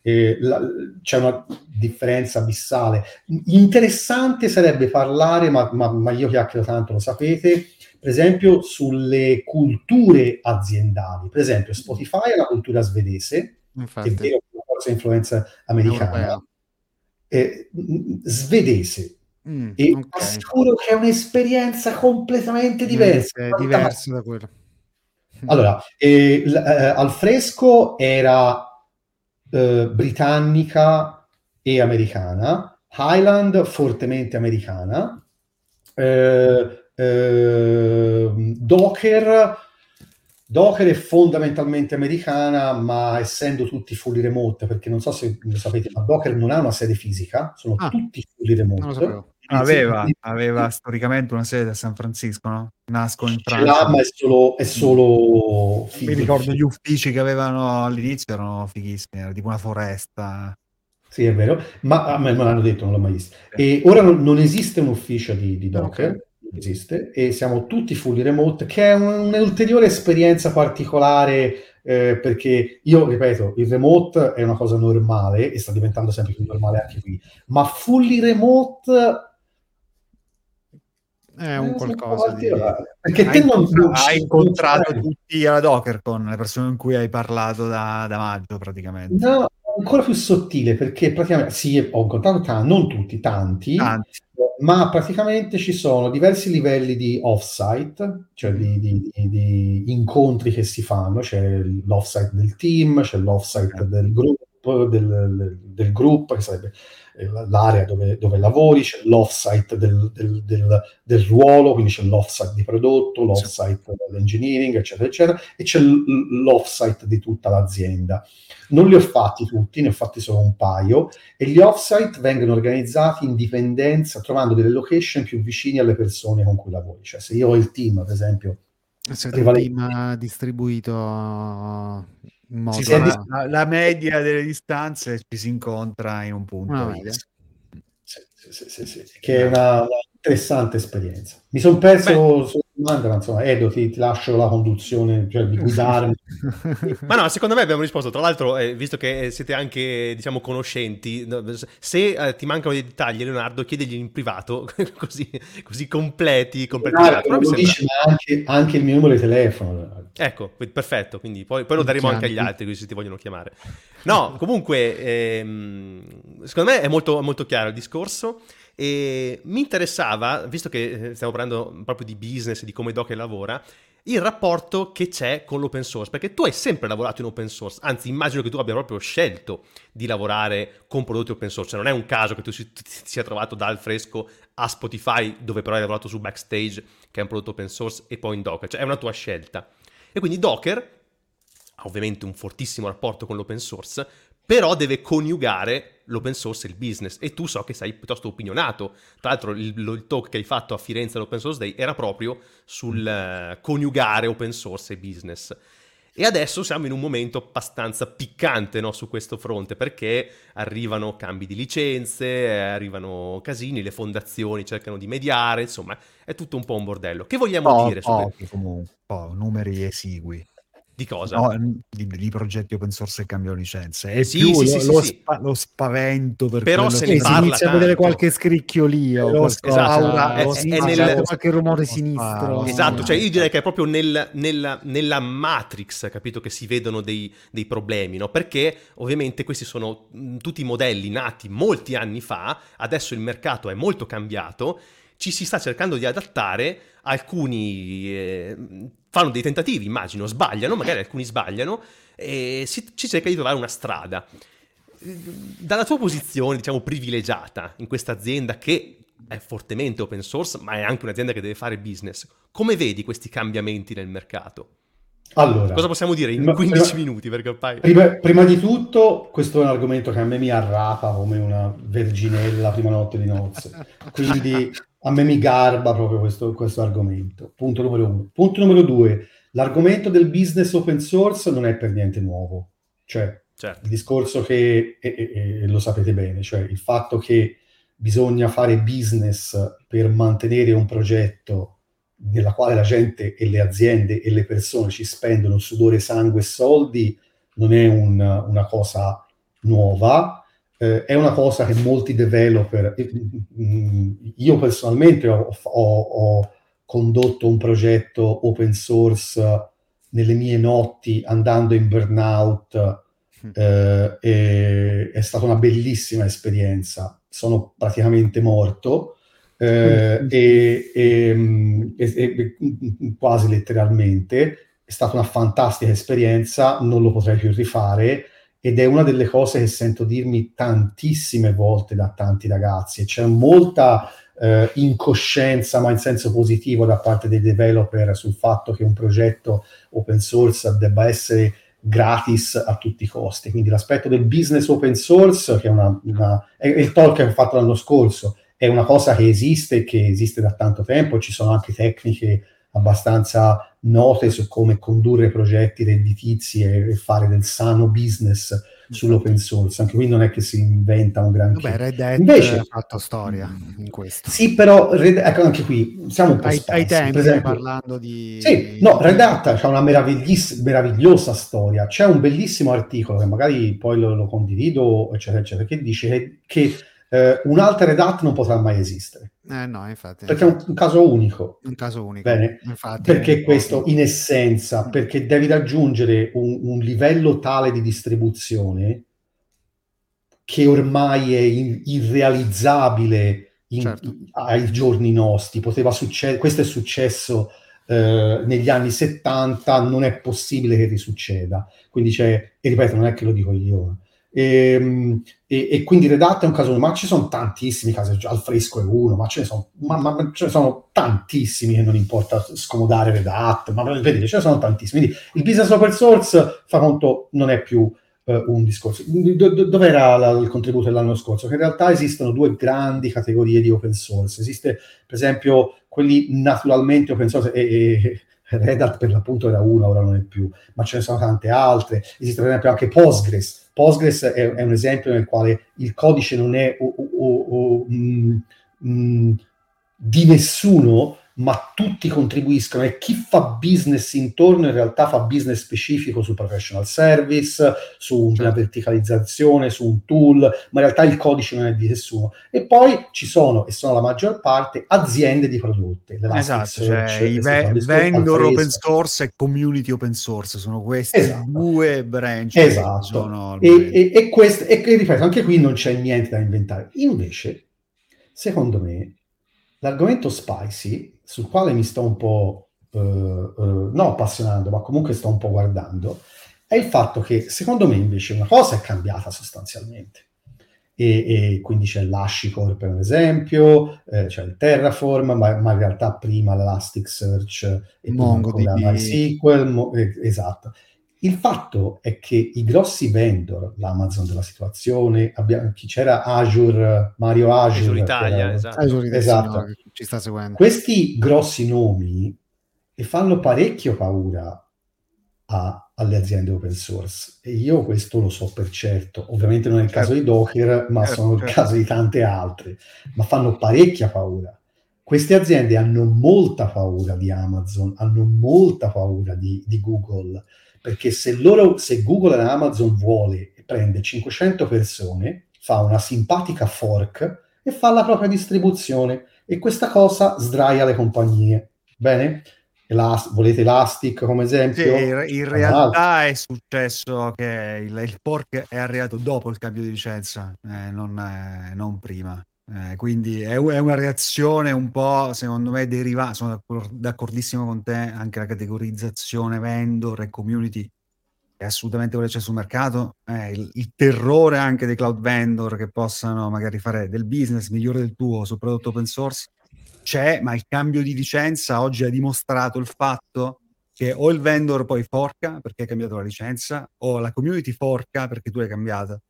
Eh, la, c'è una differenza abissale. Interessante sarebbe parlare, ma, ma, ma io chiacchiero tanto, lo sapete, per esempio sulle culture aziendali. Per esempio Spotify è una cultura svedese, Infatti. è vero che forse influenza americana, eh, svedese. Mm, e okay. assicuro che è un'esperienza completamente diversa. È diversa da quello. Allora, eh, l- eh, al fresco era eh, britannica e americana, Highland fortemente americana, eh, eh, Docker, Docker è fondamentalmente americana, ma essendo tutti fully remote, perché non so se lo sapete, ma Docker non ha una sede fisica, sono ah, tutti fully remote. Aveva, aveva storicamente una sede a San Francisco, no? Nasco in Francia. Là, ma è solo, è solo Mi ricordo gli uffici che avevano all'inizio erano fighissimi, era tipo una foresta. Sì, è vero, ma a me me l'hanno detto, non l'ho mai visto. E ora non, non esiste un ufficio di, di Docker. Okay esiste e siamo tutti fully remote, che è un, un'ulteriore esperienza particolare eh, perché io ripeto, il remote è una cosa normale e sta diventando sempre più normale anche qui, ma fully remote è un eh, qualcosa di... Perché te non, hai incontrato non tutti alla DockerCon, le persone con cui hai parlato da, da maggio praticamente. No, ancora più sottile perché praticamente sì, ho incontrato tanti, non tutti, tanti. tanti ma praticamente ci sono diversi livelli di offsite, cioè di, di, di incontri che si fanno, c'è l'offsite del team, c'è l'offsite del gruppo, del, del gruppo, che sarebbe eh, l'area dove, dove, lavori, c'è l'offsite del, del, del, del, ruolo, quindi c'è l'offsite di prodotto, l'offsite dell'engineering, eccetera, eccetera, e c'è l'offsite di tutta l'azienda. Non li ho fatti tutti, ne ho fatti solo un paio, e gli offsite vengono organizzati in dipendenza, trovando delle location più vicine alle persone con cui lavori. Cioè, se io ho il team, ad esempio, se il team distribuito modo sì, da... la, la, media delle distanze ci si incontra in un punto. Ah, sì, sì, sì, che è una, una, interessante esperienza. Mi sono perso sulla domanda, ma insomma, Edo, ti, ti, lascio la conduzione, cioè di guidarmi. *laughs* ma no, secondo me abbiamo risposto. Tra l'altro, eh, visto che siete anche, diciamo, conoscenti, se eh, ti mancano dei dettagli, Leonardo, chiedigli in privato, *laughs* così, così completi. completi Leonardo, lo dice, ma anche, anche, il mio numero di telefono. Ecco, perfetto, quindi poi, poi lo daremo anche agli altri, così se ti vogliono chiamare. No, comunque, ehm, secondo me è molto, molto chiaro il discorso. E mi interessava, visto che eh, stiamo parlando proprio di business, di come Docker lavora, il rapporto che c'è con l'open source, perché tu hai sempre lavorato in open source, anzi immagino che tu abbia proprio scelto di lavorare con prodotti open source, cioè non è un caso che tu ti sia trovato dal fresco a Spotify, dove però hai lavorato su Backstage, che è un prodotto open source, e poi in Docker, cioè è una tua scelta. E quindi Docker ha ovviamente un fortissimo rapporto con l'open source, però deve coniugare l'open source e il business e tu so che sei piuttosto opinionato. Tra l'altro il, il talk che hai fatto a Firenze all'Open Source Day era proprio sul uh, coniugare open source e business. E adesso siamo in un momento abbastanza piccante no, su questo fronte perché arrivano cambi di licenze, arrivano casini, le fondazioni cercano di mediare, insomma è tutto un po' un bordello. Che vogliamo po', dire? Pochi, su... comunque, po', numeri esigui. Di cosa? No, di, di, progetti open source che cambiano licenze. È sì, più sì, lo, sì, lo, spa, lo, spavento per Però se ne parla inizia tanto. a vedere qualche scricchiolio, qualche, esatto, aura, è, è nel... qualche rumore sinistro. Esatto, cioè io direi che è proprio nel, nella, nella matrix, capito, che si vedono dei, dei problemi, no? Perché ovviamente questi sono tutti modelli nati molti anni fa, adesso il mercato è molto cambiato, ci si sta cercando di adattare, alcuni... Eh, fanno dei tentativi, immagino, sbagliano, magari alcuni sbagliano, e si, ci cerca di trovare una strada. Dalla tua posizione, diciamo, privilegiata in questa azienda che è fortemente open source, ma è anche un'azienda che deve fare business, come vedi questi cambiamenti nel mercato? Allora, cosa possiamo dire in 15 prima, minuti? Ormai... prima, prima, di tutto, questo è un argomento che a me mi arrapa come una verginella prima notte di nozze. Quindi a me mi garba proprio questo, questo argomento. Punto numero uno. Punto numero due, l'argomento del business open source non è per niente nuovo. Cioè, certo. il discorso che, e, e, e lo sapete bene, cioè il fatto che bisogna fare business per mantenere un progetto nella quale la gente e le aziende e le persone ci spendono sudore, sangue e soldi non è un, una cosa nuova, eh, è una cosa che molti developer, eh, io personalmente ho, ho, ho, condotto un progetto open source nelle mie notti andando in burnout, mm. eh, è stata una bellissima esperienza, sono praticamente morto. Eh, e, e, e, quasi letteralmente è stata una fantastica esperienza, non lo potrei più rifare ed è una delle cose che sento dirmi tantissime volte da tanti ragazzi e c'è molta eh, incoscienza, ma in senso positivo, da parte dei developer sul fatto che un progetto open source debba essere gratis a tutti i costi. Quindi l'aspetto del business open source, che è, una, una, è il talk che ho fatto l'anno scorso, è una cosa che esiste, che esiste da tanto tempo, ci sono anche tecniche abbastanza note su come condurre progetti redditizi e, fare del sano business sull'open source. Anche qui non è che si inventa un gran Beh, Red Hat Invece, ha fatto storia in questo. Sì, però Red, ecco anche qui siamo un po' ai, ai tempi esempio, parlando di Sì, no, Red Hat ha una meravigliosa storia. C'è un bellissimo articolo che magari poi lo, lo condivido, eccetera, eccetera, che dice che, che eh, un'altra Red Hat non potrà mai esistere. Eh no, infatti. Perché infatti. è un, un, caso unico. Un caso unico. Bene? Infatti, perché questo, in essenza, perché devi raggiungere un, un, livello tale di distribuzione che ormai è in, irrealizzabile in, certo. ai giorni nostri, poteva succedere, questo è successo eh, negli anni 70, non è possibile che risucceda. Quindi c'è, e ripeto, non è che lo dico io, e, ehm, e, e, quindi Red è un caso, ma ci sono tantissimi casi, al fresco è uno, ma ce ne sono, ma, ma ce ne sono tantissimi che non importa scomodare Red Hat, ma vedete, ce ne sono tantissimi. Quindi il business open source, fa conto, non è più uh, un discorso. Do, do, dov'era la, il contributo dell'anno scorso? Che in realtà esistono due grandi categorie di open source. Esiste, per esempio, quelli naturalmente open source e, e Red Hat per l'appunto era una, ora non è più, ma ce ne sono tante altre. Esiste per esempio anche Postgres. Postgres è, è un esempio nel quale il codice non è o, o, o, mm, mm, di nessuno, ma tutti contribuiscono e chi fa business intorno in realtà fa business specifico sul professional service, su una certo. verticalizzazione, su un tool, ma in realtà il codice non è di nessuno. E poi ci sono, e sono la maggior parte, aziende di prodotti. Esatto, cioè i ve- vendor open source e community open source, sono queste esatto. due branch. Esatto. E, e, e, quest- e ripeto, anche qui non c'è niente da inventare. Invece, secondo me, l'argomento spicy, sul quale mi sto un po', uh, uh, non appassionando, ma comunque sto un po' guardando, è il fatto che secondo me invece una cosa è cambiata sostanzialmente. E, e quindi c'è l'Hashicorp per esempio, eh, c'è il Terraform, ma, ma, in realtà prima l'Elasticsearch e MongoDB, MySQL, mo, eh, esatto. Il fatto è che i grossi vendor, l'Amazon della situazione, abbiamo, chi c'era Azure, Mario Azure, Azure Italia, era, esatto. Azure esatto. ci sta seguendo. Questi grossi nomi e fanno parecchio paura a, alle aziende open source e io questo lo so per certo. Ovviamente non è il caso certo. di Docker, ma certo, sono il certo. caso di tante altre, ma fanno parecchia paura. Queste aziende hanno molta paura di Amazon, hanno molta paura di, di Google perché se, loro, se Google e Amazon vuole e prende 500 persone, fa una simpatica fork e fa la propria distribuzione e questa cosa sdraia le compagnie. Bene? Elas- volete Elastic come esempio? Sì, in realtà è successo che il, il, fork è arrivato dopo il cambio di licenza, eh, non, eh, non, prima. Eh, quindi è, è, una reazione un po', secondo me, derivata, sono d'accordissimo con te, anche la categorizzazione vendor e community è assolutamente quello che c'è sul mercato, eh, il, il, terrore anche dei cloud vendor che possano magari fare del business migliore del tuo sul prodotto open source c'è, ma il cambio di licenza oggi ha dimostrato il fatto che o il vendor poi forca perché hai cambiato la licenza o la community forca perché tu hai cambiato.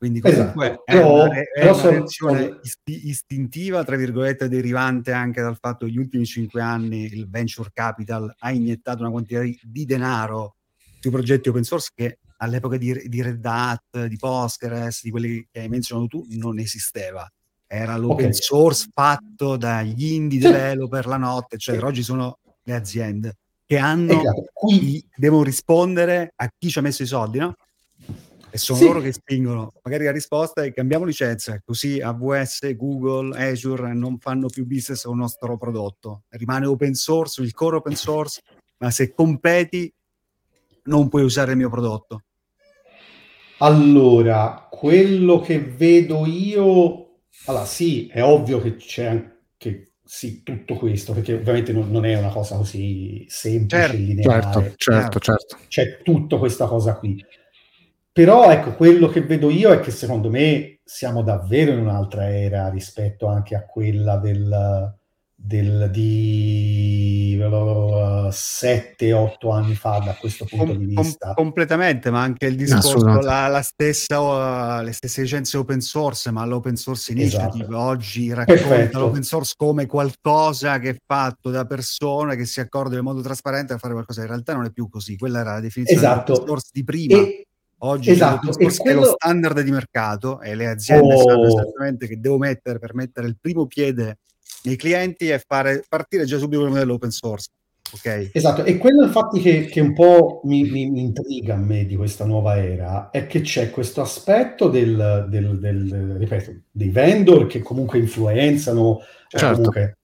Quindi comunque esatto. è, però, una, è una sono, reazione isti, istintiva, tra virgolette, derivante anche dal fatto che negli ultimi cinque anni il venture capital ha iniettato una quantità di, denaro sui progetti open source che all'epoca di, di, Red Hat, di Postgres, di quelli che hai menzionato tu, non esisteva. Era l'open okay. source fatto dagli indie developer la notte, cioè oggi sono le aziende che hanno, esatto. Devono rispondere a chi ci ha messo i soldi, no? E sono sì. loro che spingono. Magari la risposta è cambiamo licenza, così AWS, Google, Azure non fanno più business con il nostro prodotto. Rimane open source, il core open source, ma se competi non puoi usare il mio prodotto. Allora, quello che vedo io, allora sì, è ovvio che c'è anche sì, tutto questo, perché ovviamente non, non è una cosa così semplice, certo, lineare. Certo, certo, certo. C'è tutta questa cosa qui. Però ecco, quello che vedo io è che secondo me siamo davvero in un'altra era rispetto anche a quella del, del, di uh, 7-8 anni fa da questo punto com- di vista. Com- completamente, ma anche il discorso, la, la stessa, uh, le stesse licenze open source, ma l'open source initiative esatto. oggi racconta Perfetto. l'open source come qualcosa che è fatto da persone che si accordano in modo trasparente a fare qualcosa. In realtà non è più così, quella era la definizione esatto. open source di prima. E Oggi esatto, quello... è lo standard di mercato e le aziende oh. sanno esattamente che devo mettere per mettere il primo piede nei clienti e fare partire già subito il modello open source. Okay. Esatto, e quello infatti che, che un po' mi, mi, mi, intriga a me di questa nuova era è che c'è questo aspetto del, del, del ripeto, dei vendor che comunque influenzano, certo. comunque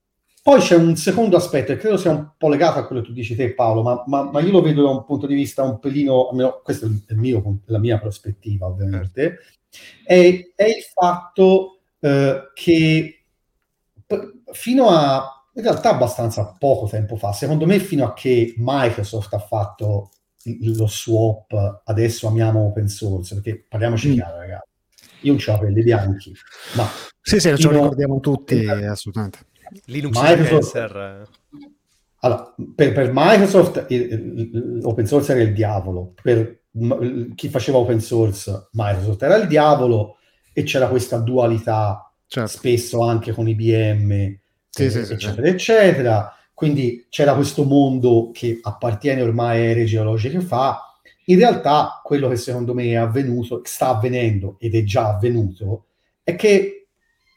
poi c'è un secondo aspetto, e credo sia un po' legato a quello che tu dici te, Paolo, ma, ma, ma io lo vedo da un punto di vista un pelino, almeno questa è mio, la mia prospettiva, ovviamente, è, è il fatto eh, che fino a in realtà abbastanza poco tempo fa, secondo me fino a che Microsoft ha fatto lo swap, adesso amiamo open source, perché parliamoci mm. chiaro ragazzi, io non ho capelli bianchi, ma... Sì, sì, ce lo ricordiamo tutti, eh, assolutamente. Linux Microsoft, allora, per, per Microsoft l'open source era il diavolo, per chi faceva open source Microsoft era il diavolo e c'era questa dualità certo. spesso anche con IBM sì, eh, sì, eccetera, sì. eccetera. Quindi c'era questo mondo che appartiene ormai ai ere geologiche fa. In realtà quello che secondo me è avvenuto, sta avvenendo ed è già avvenuto, è che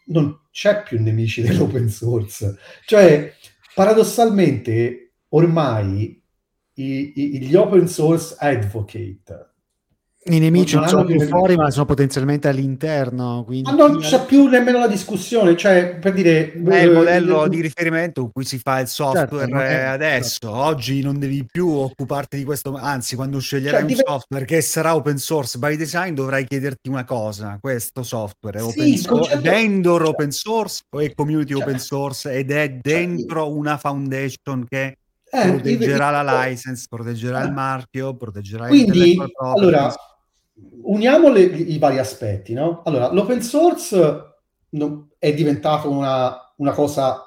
non c'è più nemici *laughs* dell'open source. Cioè, paradossalmente, ormai i, i, gli open source advocate i nemici non, non sono più fuori, ma sono potenzialmente all'interno. Quindi... Ma non c'è più nemmeno la discussione, cioè per dire... È il modello eh, di riferimento con cui si fa il software certo, è, adesso. Certo. Oggi non devi più occuparti di questo, anzi quando sceglierai cioè, un div- software che sarà open source by design dovrai chiederti una cosa, questo software è open sì, source, concetto... vendor open source o è community cioè, open source ed è cioè, dentro cioè, una foundation che eh, proteggerà io, la license, proteggerà eh. il marchio, proteggerà Quindi, il allora, uniamo le, i vari aspetti, no? Allora, l'open source è diventato una, una, cosa,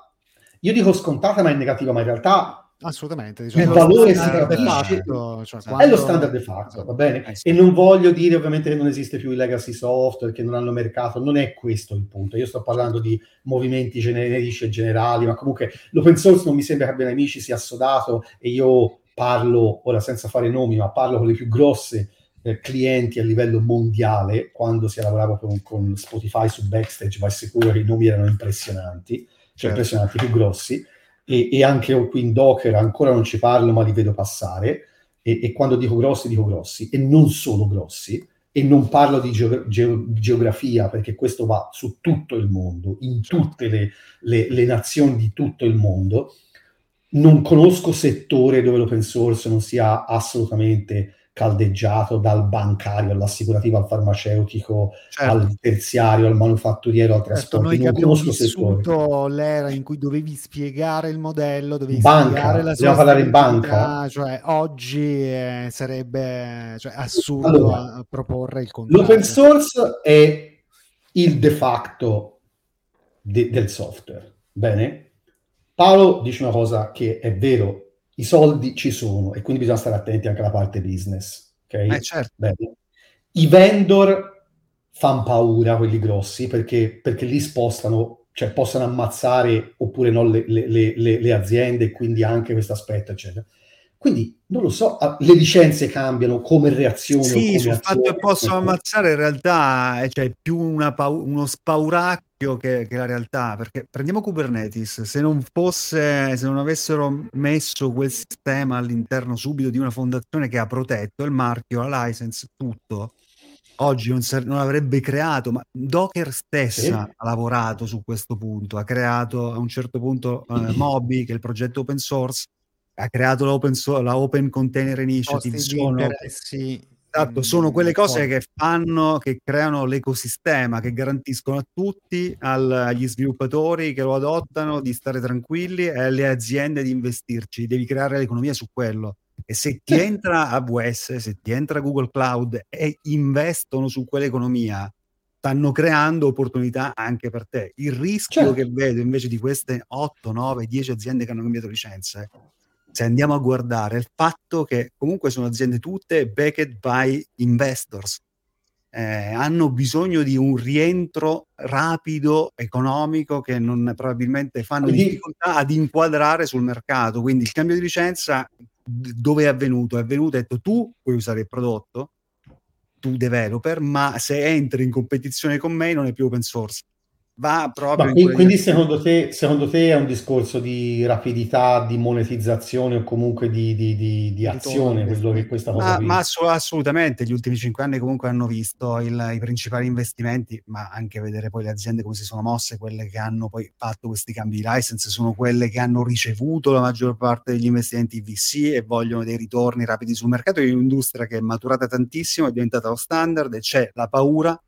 io dico scontata, ma è negativa, ma in realtà Assolutamente, diciamo, il valore si capisce, cioè, quando... è lo standard de facto, va bene? Eh, sì. E non voglio dire ovviamente che non esiste più il legacy software, che non hanno mercato, non è questo il punto. Io sto parlando di movimenti generici e generali, ma comunque l'open source non mi sembra che abbia amici sia assodato e io parlo, ora senza fare nomi, ma parlo con le più grosse eh, clienti a livello mondiale, quando si lavorava con, con Spotify su Backstage, vai sicuro che i nomi erano impressionanti, cioè certo. impressionanti, più grossi, e, e, anche qui in Docker ancora non ci parlo, ma li vedo passare, e, e, quando dico grossi, dico grossi, e non solo grossi, e non parlo di geo- geo- geografia, perché questo va su tutto il mondo, in certo. tutte le, le, le nazioni di tutto il mondo, non conosco settore dove l'open source non sia assolutamente caldeggiato dal bancario all'assicurativo al farmaceutico certo. al terziario al manufatturiero al certo, trasporto noi che abbiamo vissuto l'era in cui dovevi spiegare il modello dovevi banca, spiegare la sua parlare in banca? cioè oggi eh, sarebbe cioè, assurdo allora, proporre il contrario. l'open source è il de facto de- del software. Bene? Paolo dice una cosa che è vero i soldi ci sono e quindi bisogna stare attenti anche alla parte business. Okay? Eh, certo. I vendor fanno paura, quelli grossi, perché, perché lì spostano, cioè possono ammazzare oppure no le, le, le, le aziende e quindi anche questo aspetto, eccetera. Quindi non lo so, le licenze cambiano come reazione. Sì, sul fatto che possono ammazzare in realtà c'è cioè, più pau- uno spauracchio che, che, la realtà, perché prendiamo Kubernetes, se non fosse, se non avessero messo quel sistema all'interno subito di una fondazione che ha protetto il marchio, la license, tutto, oggi non, ser- non avrebbe creato, ma Docker stessa sì. ha lavorato su questo punto, ha creato a un certo punto *clears throat* eh, Moby, che è il progetto open source, ha creato l'open, so- la Open Container Initiative. Sono, esatto, sono quelle cose che fanno, che creano l'ecosistema, che garantiscono a tutti, al, agli sviluppatori che lo adottano, di stare tranquilli e alle aziende di investirci. Devi creare l'economia su quello. E se ti entra AWS, se ti entra Google Cloud e investono su quell'economia, stanno creando opportunità anche per te. Il rischio certo. che vedo invece di queste 8, 9, 10 aziende che hanno cambiato licenze se andiamo a guardare il fatto che comunque sono aziende tutte backed by investors, eh, hanno bisogno di un rientro rapido, economico, che non probabilmente fanno quindi, difficoltà ad inquadrare sul mercato. Quindi il cambio di licenza dove è avvenuto? È avvenuto, detto tu puoi usare il prodotto, tu developer, ma se entri in competizione con me non è più open source va proprio. Ma quindi, quindi secondo, te, secondo te è un discorso di rapidità, di monetizzazione o comunque di, di, di, di azione quello che questa cosa ma, ma assolutamente, gli ultimi cinque anni comunque hanno visto il, i principali investimenti, ma anche vedere poi le aziende come si sono mosse, quelle che hanno poi fatto questi cambi di license, sono quelle che hanno ricevuto la maggior parte degli investimenti VC e vogliono dei ritorni rapidi sul mercato. È un'industria che è maturata tantissimo, è diventata lo standard e c'è la paura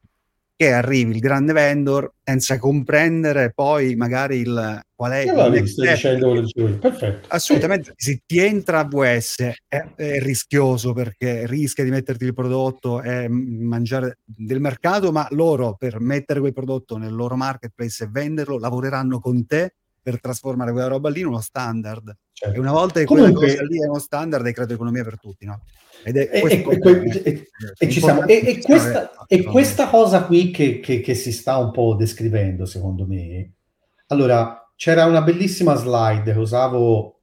che arrivi il grande vendor senza comprendere poi magari il qual è allora, il dicendo perfetto assolutamente eh. se ti entra AWS è, è, rischioso perché rischia di metterti il prodotto e mangiare del mercato ma loro per mettere quel prodotto nel loro marketplace e venderlo lavoreranno con te per trasformare quella roba lì in uno standard certo. e una volta che Comunque... quella cosa lì è uno standard hai creato economia per tutti no? Ed è, e, e, e, e, ci siamo. E, questa, e questa cosa qui che, che, che, si sta un po' descrivendo, secondo me, allora c'era una bellissima slide che usavo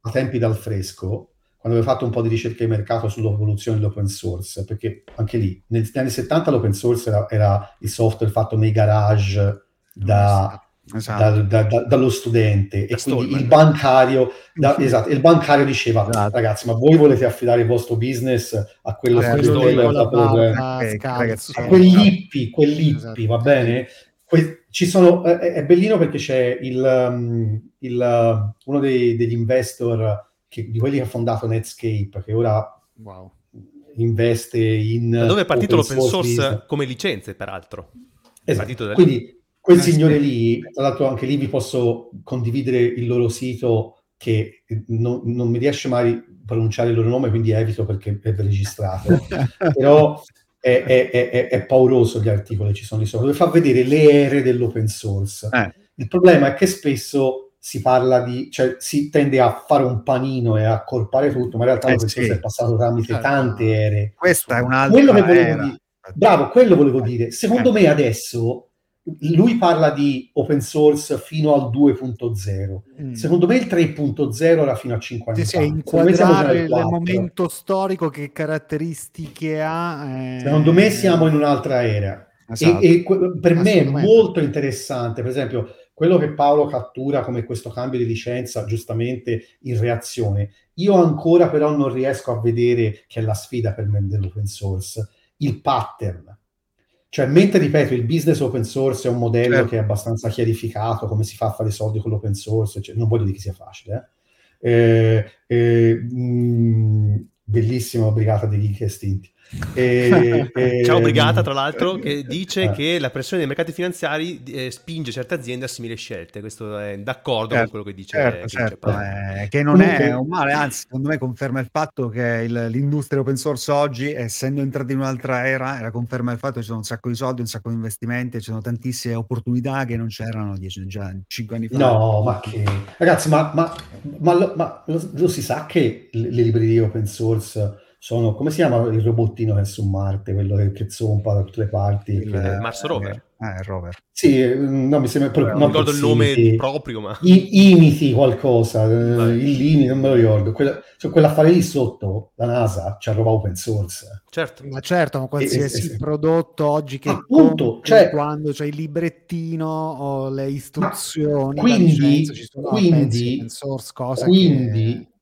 a tempi dal fresco, quando avevo fatto un po' di ricerca di mercato sull'evoluzione dell'open source, perché anche lì, negli anni 70 l'open source era, era il software fatto nei garage da esatto. da, da, dallo studente da e quindi il bancario, da, esatto, il bancario diceva esatto. ragazzi ma voi volete affidare il vostro business a quello eh, studente a quell'ippi, quell'ippi va bene? Que- ci sono, è, è, bellino perché c'è il, um, il, uh, uno dei, degli investor che, di quelli che ha fondato Netscape che ora wow. investe in da dove è partito l'open source, source come licenze peraltro esatto. quindi Quel signore lì, tra l'altro anche lì vi posso condividere il loro sito che non, non mi riesce mai a pronunciare il loro nome, quindi evito perché è registrato. *laughs* Però è, è, è, è, pauroso gli articoli ci sono di sopra, dove fa vedere le ere dell'open source. Eh. Il problema è che spesso si parla di, cioè si tende a fare un panino e a accorpare tutto, ma in realtà eh, l'open source sì. è passato tramite certo. tante ere. Questa è un'altra quello che volevo era. dire. Bravo, quello volevo dire. Secondo eh. me adesso lui parla di open source fino al 2.0. Mm. Secondo me il 3.0 era fino a 5 anni sì, inquadrare il momento storico, che caratteristiche ha. Eh... Secondo me siamo in un'altra era. Esatto. E, e per me è molto interessante, per esempio, quello che Paolo cattura come questo cambio di licenza, giustamente in reazione. Io ancora però non riesco a vedere che è la sfida per me dell'open source, il pattern cioè, mentre ripeto, il business open source è un modello certo. che è abbastanza chiarificato, come si fa a fare soldi con l'open source, cioè, non voglio dire che sia facile, eh? Eh, eh, mh, mm, bellissima brigata degli geek estinti. E, *laughs* e, Ciao Brigata, tra l'altro, che dice eh. che la pressione dei mercati finanziari eh, spinge certe aziende a simili scelte. Questo è d'accordo certo, con quello che dice. Certo, che, certo, dice eh, che non è un male, anzi, secondo me conferma il fatto che il, l'industria open source oggi, essendo entrata in un'altra era, la conferma il fatto che ci sono un sacco di soldi, un sacco di investimenti, ci sono tantissime opportunità che non c'erano dieci, già cinque anni fa. No, ma che ragazzi, ma, ma, ma, lo, ma lo, lo si sa che le librerie open source sono, come si chiama il robottino che è su Marte, quello che, che zompa da tutte le parti? Il, che, Mars Rover. Eh, rover. Sì, no, mi sembra... Pro, non ricordo il nome imiti, proprio, ma... I, imiti qualcosa, eh, il limite, non me lo ricordo. Quella, cioè, quell'affare lì sotto, la NASA, ci ha roba open source. Certo. Ma certo, ma qualsiasi e, e, prodotto oggi che appunto, cioè, quando c'è il librettino o le istruzioni, quindi, licenza, ci sono quindi, source, quindi che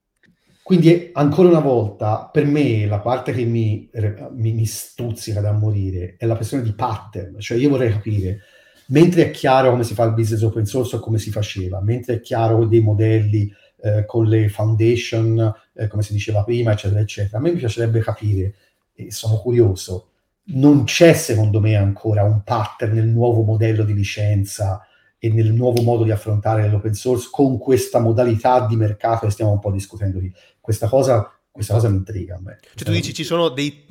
quindi ancora una volta, per me la parte che mi, mi, mi, stuzzica da morire è la questione di pattern, cioè io vorrei capire, mentre è chiaro come si fa il business open source o come si faceva, mentre è chiaro dei modelli eh, con le foundation, eh, come si diceva prima, eccetera, eccetera, a me mi piacerebbe capire, e sono curioso, non c'è secondo me ancora un pattern nel nuovo modello di licenza e nel nuovo modo di affrontare l'open source con questa modalità di mercato che stiamo un po' discutendo qui. Questa cosa, questa cosa mi intriga a me. Cioè tu dici ci sono dei,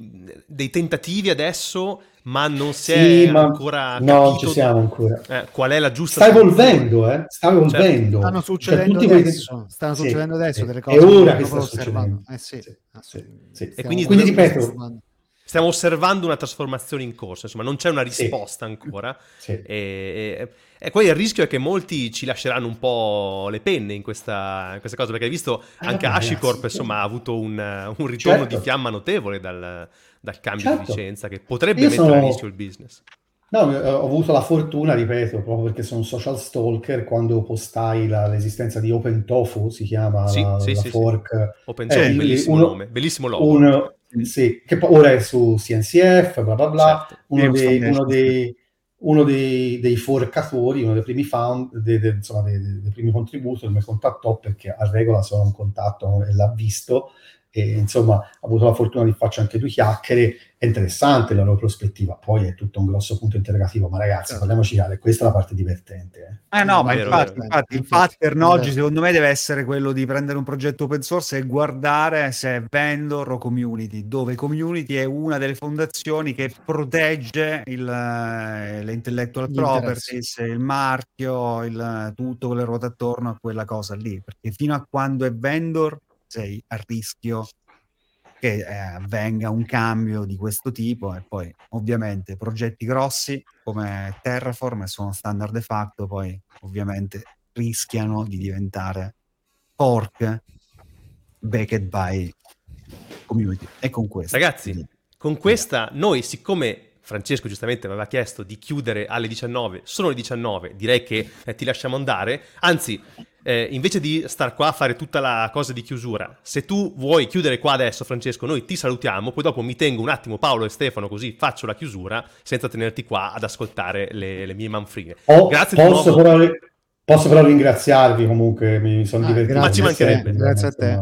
dei tentativi adesso, ma non si sì, è ma ancora No, ci siamo ancora. Eh, qual è la giusta... Sta evolvendo, eh? Sta certo. evolvendo. Stanno cioè, succedendo cioè, adesso, quei... stanno succedendo sì, adesso sì. delle cose. È ora che sta succedendo. Eh sì, sì, sì. E quindi, quindi ripeto stiamo osservando una trasformazione in corso, insomma, non c'è una risposta sì. ancora. Sì. E, e, e, poi il rischio è che molti ci lasceranno un po' le penne in questa, in questa cosa, perché hai visto ah, anche ah, HashiCorp, insomma, ha avuto un, un ritorno certo. di fiamma notevole dal, dal cambio certo. di licenza che potrebbe Io mettere sono... a rischio il business. No, eh, ho avuto la fortuna, ripeto, proprio perché sono un social stalker, quando postai la, l'esistenza di Open Tofu, si chiama sì, la, sì, la sì, fork. Open Tofu, eh, bellissimo uno, nome, bellissimo logo. Un, sì, che ora è su CNCF, bla bla bla, certo. uno, dei, uno, dei, uno dei, dei, forcatori, uno dei primi found, dei, dei, insomma, dei, primi contributi, mi contattò perché a regola sono in contatto e l'ha visto e insomma ho avuto la fortuna di farci anche due chiacchiere, è interessante la loro prospettiva, poi è tutto un grosso punto interrogativo, ma ragazzi certo. parliamoci chiaro, questa è la parte divertente. Eh, eh no, ma vero, infatti, vero. infatti il pattern oggi secondo me deve essere quello di prendere un progetto open source e guardare se è vendor o community, dove community è una delle fondazioni che protegge il, eh, le intellectual properties, il marchio, il, tutto quello che ruota attorno a quella cosa lì, perché fino a quando è vendor sei a rischio che eh, avvenga un cambio di questo tipo e poi ovviamente progetti grossi come Terraform sono standard de facto poi ovviamente rischiano di diventare fork backed by community. E con questo ragazzi con questa noi siccome Francesco giustamente aveva chiesto di chiudere alle 19, sono le 19, direi che eh, ti lasciamo andare, anzi eh, invece di star qua a fare tutta la cosa di chiusura, se tu vuoi chiudere qua adesso, Francesco, noi ti salutiamo, poi dopo mi tengo un attimo Paolo e Stefano, così faccio la chiusura senza tenerti qua ad ascoltare le, le mie manfrine. Oh, grazie posso, però, posso però ringraziarvi comunque, mi sono ah, divertito. Ma ci mancherebbe. Grazie a te.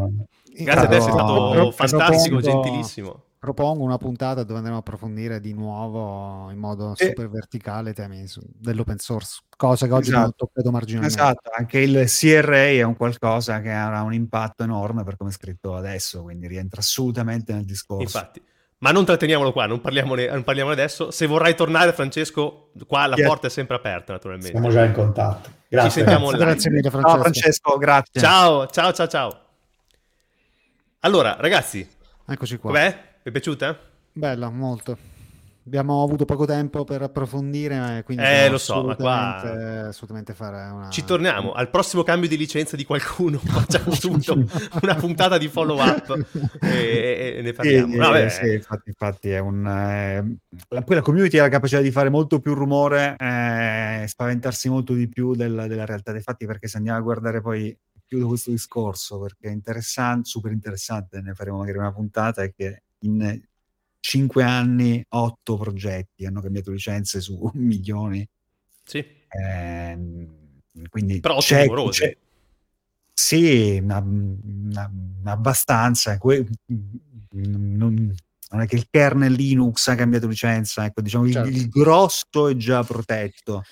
Grazie a te, sei stato fantastico, gentilissimo propongo una puntata dove andremo a approfondire di nuovo in modo e... super verticale i temi dell'open source, cosa che oggi esatto. abbiamo toccato marginalmente. Esatto, anche il CRA è un qualcosa che avrà un impatto enorme per come è scritto adesso, quindi rientra assolutamente nel discorso. Infatti. Ma non tratteniamolo qua, non parliamone, non parliamone adesso. Se vorrai tornare, Francesco, qua la yeah. porta è sempre aperta, naturalmente. Siamo già in contatto. Grazie. Ci sentiamo grazie, grazie mille, Francesco. Ciao, Francesco, grazie. Ciao, ciao, ciao, ciao. Allora, ragazzi. Eccoci qua. Com'è? Vi è piaciuta? Bella, molto. Abbiamo avuto poco tempo per approfondire, quindi eh, lo so, ma qua assolutamente fare una... Ci torniamo al prossimo cambio di licenza di qualcuno, *laughs* facciamo subito una puntata di follow up e, e ne parliamo. Sì, eh, sì, infatti, infatti, è un eh, la, poi la community ha la capacità di fare molto più rumore e eh, spaventarsi molto di più del, della realtà dei fatti, perché se andiamo a guardare poi chiudo questo discorso perché è interessante, super interessante, ne faremo magari una puntata è che in cinque anni otto progetti hanno cambiato licenze su *laughs* milioni. Sì. Eh, quindi Però c'è, c'è, sì, una, una, abbastanza. Que, non, non, è che il kernel Linux ha cambiato licenza, ecco, diciamo certo. il, il, grosso è già protetto.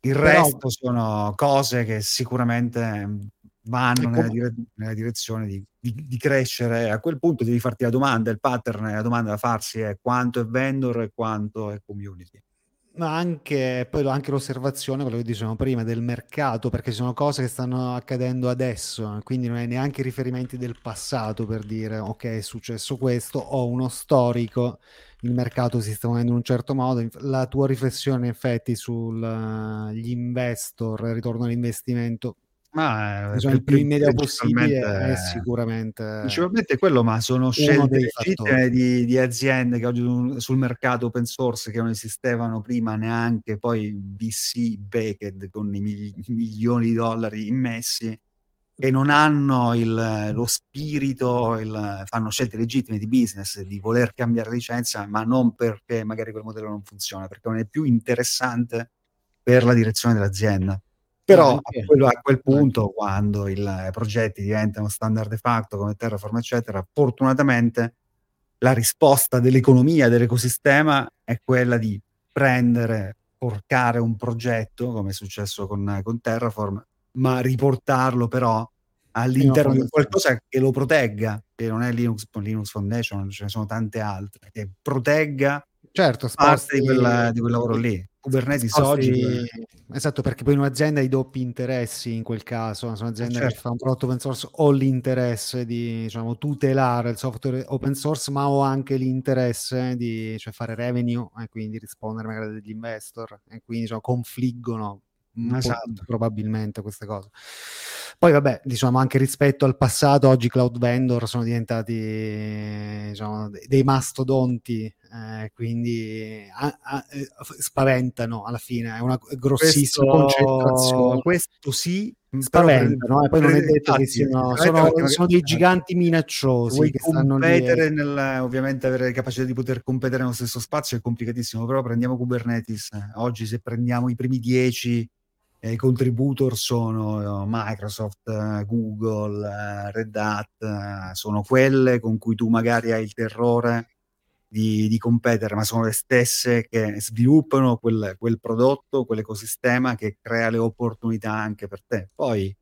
Il Però, resto sono cose che sicuramente vanno nella, dire- nella direzione di, di, di, crescere. A quel punto devi farti la domanda, il pattern, la domanda da farsi è quanto è vendor e quanto è community. Ma anche, poi anche l'osservazione, quello che dicevamo prima, del mercato, perché ci sono cose che stanno accadendo adesso, quindi non hai neanche riferimenti del passato per dire ok è successo questo, ho uno storico, il mercato si sta muovendo in un certo modo. La tua riflessione in effetti sugli investor, il ritorno all'investimento, ma eh, il più immediato possibile è sicuramente principalmente quello, ma sono scelte legittime di, di, aziende che oggi sul mercato open source che non esistevano prima neanche, poi VC backed con i milioni di dollari immessi che non hanno il, lo spirito, il, fanno scelte legittime di business, di voler cambiare licenza, ma non perché magari quel modello non funziona, perché non è più interessante per la direzione dell'azienda. Però a, quello, a quel punto, quando i progetti diventano standard de facto come Terraform, eccetera, fortunatamente la risposta dell'economia, dell'ecosistema è quella di prendere, porcare un progetto, come è successo con, con Terraform, ma riportarlo però all'interno di qualcosa che lo protegga, che non è Linux, Linux Foundation, ce ne sono tante altre, che protegga certo, parte di, quella, di quel lavoro lì. Kubernetes oggi esatto perché poi un'azienda ha i doppi interessi in quel caso sono aziende certo. che fa un prodotto open source ho l'interesse di diciamo, tutelare il software open source ma ho anche l'interesse di cioè, fare revenue e quindi rispondere magari degli investor e quindi diciamo, confliggono esatto. probabilmente queste cose poi vabbè, diciamo anche rispetto al passato, oggi cloud vendor sono diventati diciamo, dei mastodonti, eh, quindi a, a, eh, spaventano alla fine, è una grossissima questo, concentrazione. Questo sì, spaventano, e poi non è detto che siano, sono, sono dei giganti minacciosi che stanno competere lì. Nel, ovviamente avere la capacità di poter competere nello stesso spazio è complicatissimo, però prendiamo Kubernetes, oggi se prendiamo i primi dieci eh, i contributor sono Microsoft, Google, Red Hat, sono quelle con cui tu magari hai il terrore di, di competere, ma sono le stesse che sviluppano quel, quel prodotto, quell'ecosistema che crea le opportunità anche per te. Poi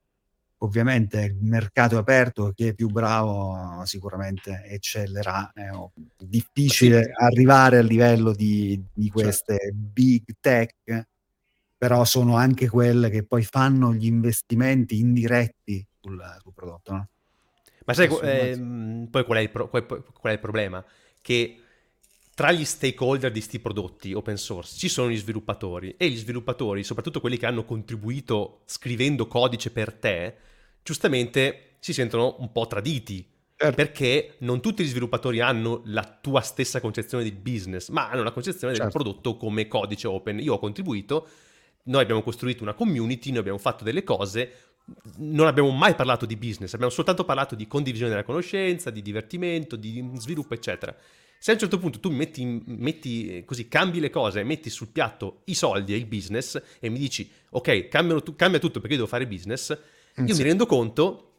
ovviamente il mercato è aperto, chi è più bravo sicuramente eccellerà. È difficile arrivare al livello di, di certo. queste certo. big tech, però sono anche quelle che poi fanno gli investimenti indiretti sul, sul prodotto. No? Ma sai, ehm, poi qual è, pro- qual è, il problema? Che tra gli stakeholder di questi prodotti open source ci sono gli sviluppatori e gli sviluppatori, soprattutto quelli che hanno contribuito scrivendo codice per te, giustamente si sentono un po' traditi. Certo. Perché non tutti gli sviluppatori hanno la tua stessa concezione di business, ma hanno la concezione certo. del prodotto come codice open. Io ho contribuito, noi abbiamo costruito una community, noi abbiamo fatto delle cose, non abbiamo mai parlato di business, abbiamo soltanto parlato di condivisione della conoscenza, di divertimento, di sviluppo, eccetera. Se a un certo punto tu metti, metti eh, così, cambi le cose, metti sul piatto i soldi e il business e mi dici, ok, tu, cambia tutto perché io devo fare business, io sì. mi rendo conto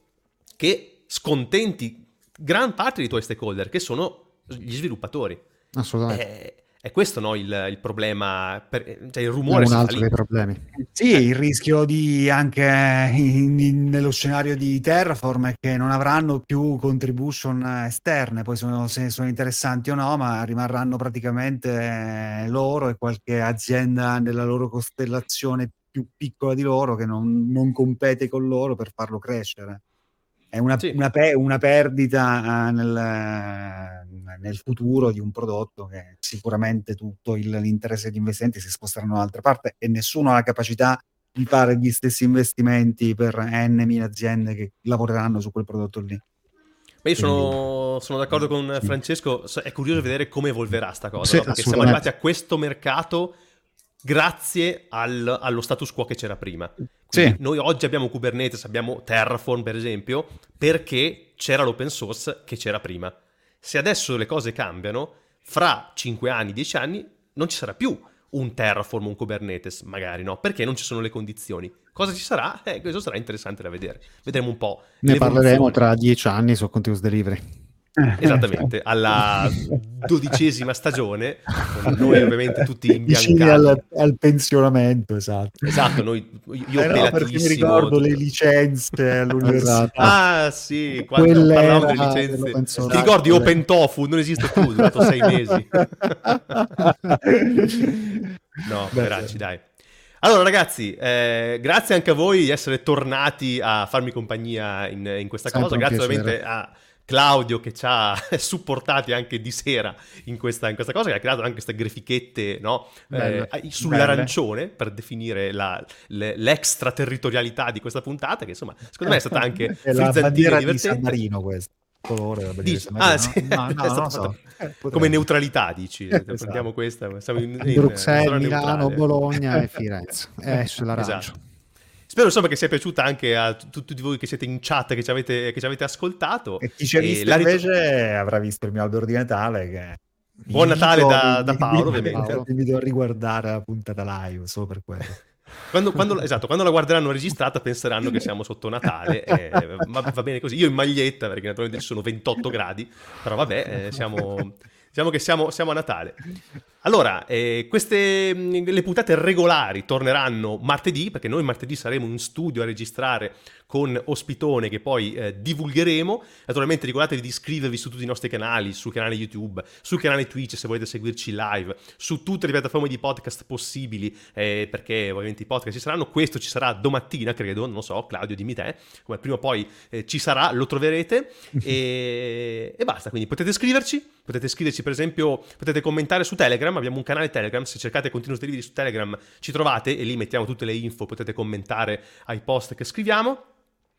che scontenti gran parte dei tuoi stakeholder, che sono gli sviluppatori. Assolutamente. Eh, è questo no, il, il problema, per, cioè il rumore. È un altro dei problemi. Sì, il rischio di anche in, in, nello scenario di Terraform è che non avranno più contribution esterne, poi sono, se sono interessanti o no, ma rimarranno praticamente loro e qualche azienda nella loro costellazione più piccola di loro che non, non compete con loro per farlo crescere è una, sì. una, pe- una perdita uh, nel, nel, futuro di un prodotto che sicuramente tutto il, l'interesse degli investimenti si sposteranno da un'altra parte e nessuno ha la capacità di fare gli stessi investimenti per n aziende che lavoreranno su quel prodotto lì. Ma io sono, sono, d'accordo con Francesco, è curioso vedere come evolverà sta cosa, sì, no? perché siamo arrivati a questo mercato grazie al, allo status quo che c'era prima. Sì. Noi oggi abbiamo Kubernetes, abbiamo Terraform per esempio, perché c'era l'open source che c'era prima. Se adesso le cose cambiano, fra 5 anni, 10 anni, non ci sarà più un Terraform, un Kubernetes, magari no, perché non ci sono le condizioni. Cosa ci sarà? Eh, questo sarà interessante da vedere. Vedremo un po'. Ne parleremo tra 10 anni su Continuous Delivery. Esattamente, alla dodicesima stagione, noi ovviamente tutti *laughs* imbiancati. Al, al pensionamento, esatto. Esatto, noi, io eh no, perché mi ricordo le licenze all'università. Esatto. Ah sì, quando parlavamo delle licenze. Ti ricordi Open Tofu? Non esiste più, è durato sei mesi. *laughs* no, veracci, dai. Allora ragazzi, eh, grazie anche a voi di essere tornati a farmi compagnia in, in questa Sempre cosa, grazie ovviamente a Claudio che ci ha *laughs* supportati anche di sera in questa, in questa cosa, che ha creato anche queste grafichette no? eh, sull'arancione per definire la, le, l'extraterritorialità di questa puntata, che insomma secondo me è stata anche *laughs* è la bandiera di San Marino questa. Colore, dici, ah, sì. *laughs* no, no, no, so. eh, come neutralità dici esatto. prendiamo questa siamo in, in Bruxelles, Milano, Bologna e Firenze esce l'arancio esatto. Spero insomma che sia piaciuta anche a tutti voi che siete in chat, che ci avete, che ci avete ascoltato. E chi ci ha visto rit- invece avrà visto il mio albero di Natale che... Buon Natale da, da, Paolo, ovviamente. *laughs* Mi devo riguardare la puntata live, solo per quello. Quando, quando, esatto, quando la guarderanno registrata penseranno che siamo sotto Natale, eh, ma va bene così. Io in maglietta, perché naturalmente ci sono 28 gradi, però vabbè, eh, siamo, diciamo che siamo, siamo a Natale. Allora, eh, queste, mm, le puntate regolari torneranno martedì, perché noi martedì saremo in studio a registrare con Ospitone che poi eh, divulgheremo. Naturalmente ricordatevi di iscrivervi su tutti i nostri canali, sul canale YouTube, sul canale Twitch se volete seguirci live, su tutte le piattaforme di podcast possibili, eh, perché ovviamente i podcast ci saranno. Questo ci sarà domattina, credo, non so, Claudio dimmi te, come prima o poi eh, ci sarà, lo troverete *laughs* e, e basta. Quindi potete iscriverci, potete iscriverci per esempio, potete commentare su Telegram Telegram, abbiamo un canale Telegram, se cercate Continuous Delivery su Telegram ci trovate e lì mettiamo tutte le info, potete commentare ai post che scriviamo.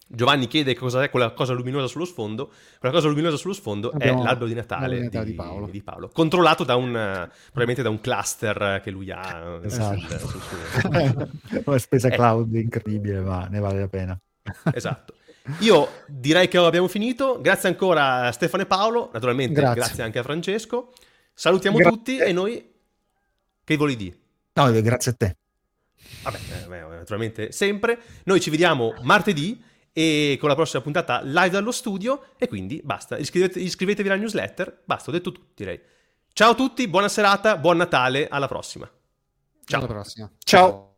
Giovanni chiede cosa è quella cosa luminosa sullo sfondo. Quella cosa luminosa sullo sfondo Abbiamo è l'albero di Natale, di, di, Paolo. di, Paolo. controllato da un, probabilmente da un cluster che lui ha. Esatto. Sul, sul *laughs* Una spesa eh. cloud incredibile, ma ne vale la pena. *laughs* Esatto. Io direi che abbiamo finito. Grazie ancora a Stefano e Paolo. Naturalmente, grazie, grazie anche a Francesco. Salutiamo grazie. tutti e noi... Che volevi dire? No, grazie a te. Vabbè, eh, naturalmente sempre. Noi ci vediamo martedì e con la prossima puntata live dallo studio e quindi basta, iscrivete, iscrivetevi alla newsletter, basta, ho detto tutto direi. Ciao a tutti, buona serata, buon Natale, alla prossima. Ciao. Alla prossima. Ciao.